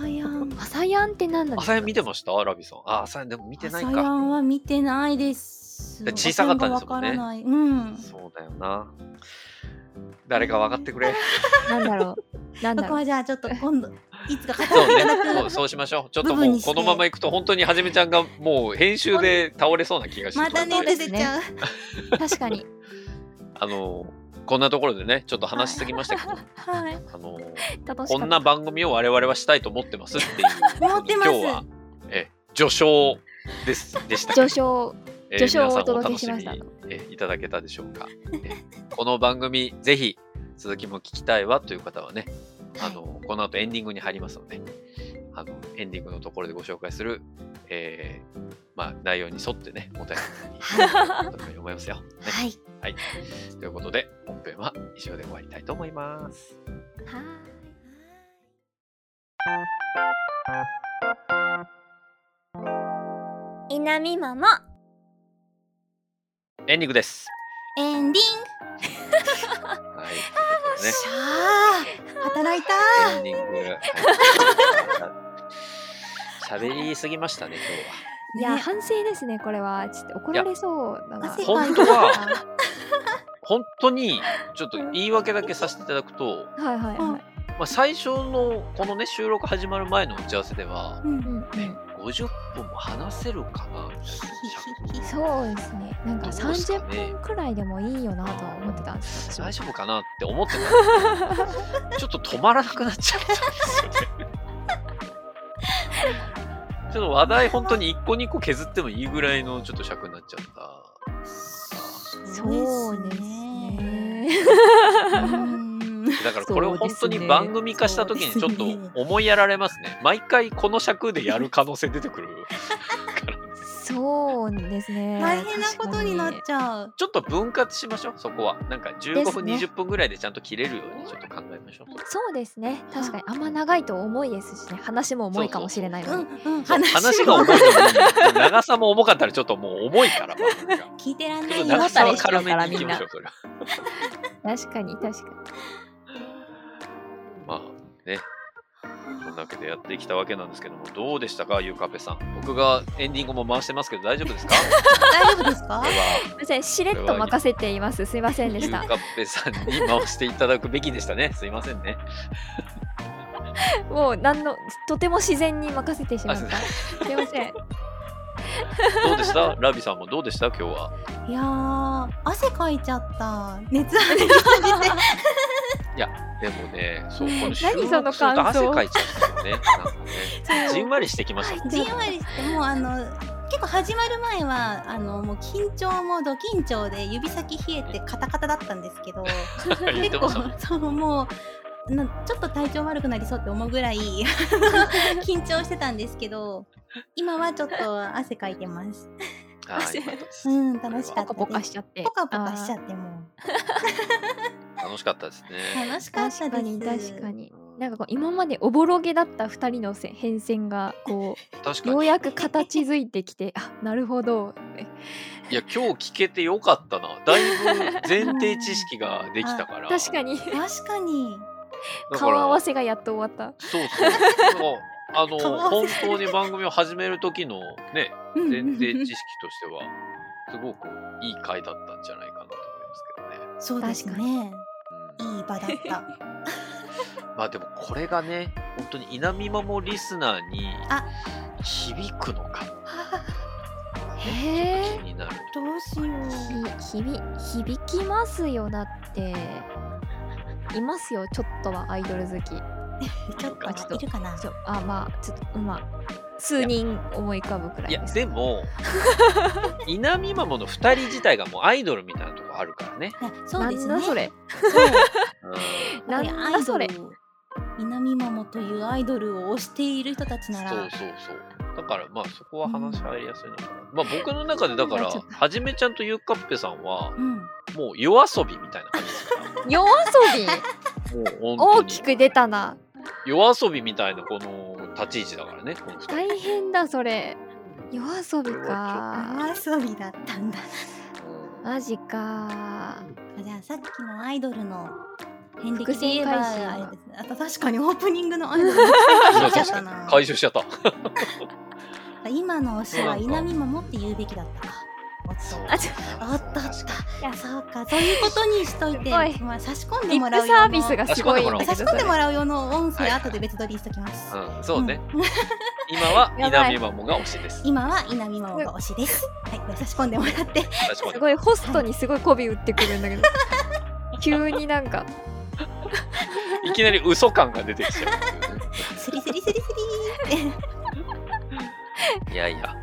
朝やん [laughs] 朝やんって何なんですか？朝やん見てました？ラビさん。あ、朝やんでも見てない朝やか。んは見てないですで小さかったんですもんねからないうんそうだよな。誰か分かってくれ。[laughs] なんだろう？なんそだろう？こはじゃあちょっと今度いつかそうね。そうそうしましょう。ちょっともうこのままいくと本当にはじめちゃんがもう編集で倒れそうな気がしてまたきてね出てちゃう。確かに [laughs] あのこんなところでねちょっと話しすぎましたけど、はい。あのこんな番組を我々はしたいと思ってますっていう。思ってます。今日はえ序章ですでした序章。えー序章を皆さんもお届けしました。えーいただけたでしょうか、えーこの番組ぜひ続きも聞きたいわという方はねあのこの後エンディングに入りますのであのエンディングのところでご紹介する、えーまあ、内容に沿ってねお便りに読めますよ、[laughs] ね。はい。はい、ということで本編は以上で終わりたいと思います。はい。なみママエンディングです。エンディンはい。グ。というしゃー。働いたエンディング。はい喋りすぎましたね今日は。いいや、ね。反省ですねこれは。ちょっと怒られそうだな。汗本当は本当にちょっと言い訳だけさせていただくと、はいはいはい、まあ、最初のこのね収録始まる前の打ち合わせではう、んうんね、50分も話せるかなみたいな。尺そうですね。なんかどうですかね。30分くらいでもいいよなとは思ってたんですよ大丈夫かなって思ってたんですけどちょっと止まらなくなっちゃったんですよね。ちょっと話題本当に1個2個削ってもいいぐらいのちょっと尺になっちゃった。そうですねうんだからこれを本当に番組化した時にちょっと思いやられますね。毎回この尺でやる可能性出てくる。そうですね。大変なことになっちゃう。ちょっと分割しましょう、そこは。なんか15分、ね。20分ぐらいでちゃんと切れるようにちょっと考えましょ。う。そうですね。確かにあんま長いと重いですしね。話も重いかもしれないのうん。にうん。そう話話が重いのに、長さも重かったらちょっともう重いから、[laughs] 聞いてらんない。よ。長さはめにいきましょう、[laughs] それは。確かに確かまあね、そんなわけでやってきたわけなんですけども、どうでしたか、ゆうかぺさん。僕がエンディングも回してますけど、大丈夫ですか？大丈夫ですか？すいませんしれっと任せています。すいませんでした。ゆうかぺさんに回していただくべきでしたね。すいませんね。[laughs] もう何のとても自然に任せてしまった。あすいません [laughs] どうでした？ラビさんもどうでした？今日は。いやー、汗かいちゃった。熱ありすぎて。[laughs] でもね、そう、この収録すると汗かいちゃうんだよね。[laughs] なんかね。じんわりしてきましたね。じんわりしてもうあの結構始まる前はあのもう緊張もド緊張で指先冷えてカタカタだったんですけど結構。そうもうなちょっと体調悪くなりそうって思うぐらい [laughs] 緊張してたんですけど今はちょっと汗かいてます。あーよかったです。うん楽しかったポカポカしちゃって。ポカポカしちゃっっても楽しかったですね。う楽しかったです。確かに確かに。うんなんかこう今までおぼろげだった2人のせ変遷がこ。うようやく形づいてきてあなるほど。いや、今日聞けてよかったな。だいぶ前提知識ができたから。[laughs] 確かに。確かに顔合わせがやっと終わった。そうそう。そう。あの、本せ。当に番組を始める時のね、うん。前提知識としては、すごくいい回だったんじゃないかなと思いますけどね。そうです確ね。うん。いい場だった。[laughs] まあでもこれがね、本当に稲見まもリスナーにあ。響くのか。へえ気になる。どうしよう。ひ響響きますよだっていますよ。ちょっとはアイドル好き。[laughs] ちょっあちょっと。といるかな？あまあちょっとまあ数人思い浮かぶくらいやいですでも [laughs] 稲見マモの2人自体がもうアイドルみたいなとこあるからね。いやそうですね。なんだそれ。そう。なんだそれ。稲見マモというアイドルを推している人たちなら。そうそうそう。だからまあそこは話入りやすいのかな。まあ僕の中でだからはじめちゃんとゆうかっぺさんはうん。もう夜遊びみたいな感じですか？ら。夜遊び？もう本当に。大きく出たな。夜遊びみたいなこの立ち位置だからね、この二人。大変だそれ。夜遊びか。夜遊びだったんだ。マジか。じゃあさっきのアイドルの遍歴あれですね。あと確かにオープニングのアイドル。そうに。しちゃったな。回収しちゃった。今の推しは稲見マモって言うべきだったか。おっとあちょおっとおっいやとそうかそういうことにしといて。まあ差し込んでもらうサービスがすごい差し込んでもらう用の音声後で別撮りしときます、うん、そうね。うん。今は [laughs] 稲見マモが推しです。今は稲見マモが推しです。はい差し込んでもらって。すごいホストにすごい媚び打ってくるんだけど。[laughs] 急になんか [laughs] いきなり嘘感が出てきちゃうね。[laughs] スリスリスリスリーって [laughs] いやいや。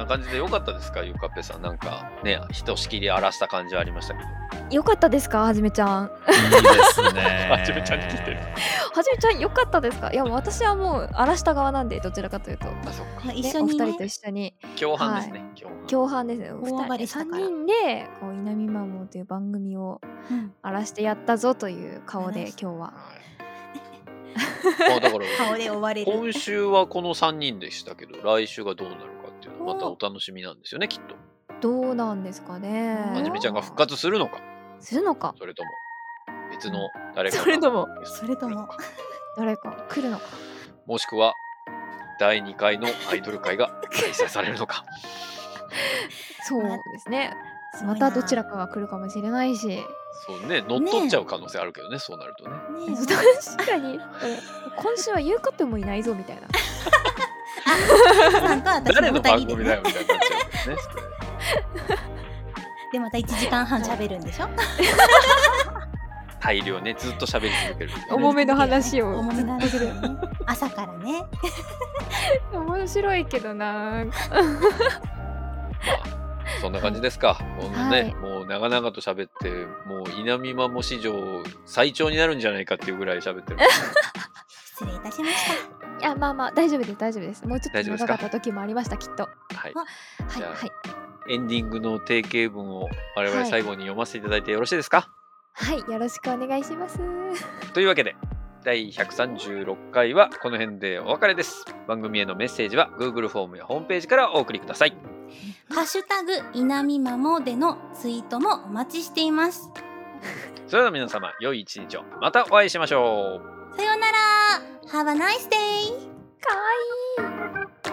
な感じで良かったですか、ゆうかっぺさん。なんかね、ひとしきり荒らした感じはありましたけど。よかったですか？はじめちゃんいいですね。[laughs] はじめちゃんに聞いてる。はじめちゃんよかったですか？いやもう私はもう荒らした側なんでどちらかというと、ね、あ、そっか。一緒にねお二人と一緒に共犯ですね。共犯。共犯ですね大暴れした3から人でこう稲見マモという番組をうん荒らしてやったぞという顔で今日ははい。まあだから、[laughs] 顔で追われる今週はこの3人でしたけど、来週がどうなるまたお楽しみなんですよね、きっと。どうなんですかね。はじめちゃんが復活するのか、するのか？それとも別の誰かがそれともそれとも誰か来るのか？もしくは第2回のアイドル会が開催されるのか。そうですね。またどちらかが来るかもしれないし。そうね、乗っ取っちゃう可能性あるけどね、そうなるとね。ね確かに。う [laughs] ん今週は言うこともいないぞみたいな。えさんと私誰のの二人で番組だよね。みたいになっちね。でまた1時間半喋るんでしょ？大量ね、ずっと喋り続ける。重めの話を。重めの話をね。朝からね。面白いけどな。まあ、そんな感じですか。こんなね、はい。もう長々と喋って、もう稲見マモ史上最長になるんじゃないかっていうぐらい喋ってる。[laughs] 失礼いたしましたいやまあまあ大丈夫です大丈夫です。もうちょっと長かった時もありましたきっと。はい。はいはい。エンディングの定型文を我々はい。最後に読ませていただいてよろしいですか、はいよろしくお願いします。[laughs] というわけで第136回はこの辺でお別れです。番組へのメッセージは Google フォームやホームページからお送りください。ハッシュタグいなみまもでのツイートもお待ちしています。それでは皆様良い一日を。またお会いしましょう。さようなら Have a nice day! かわいい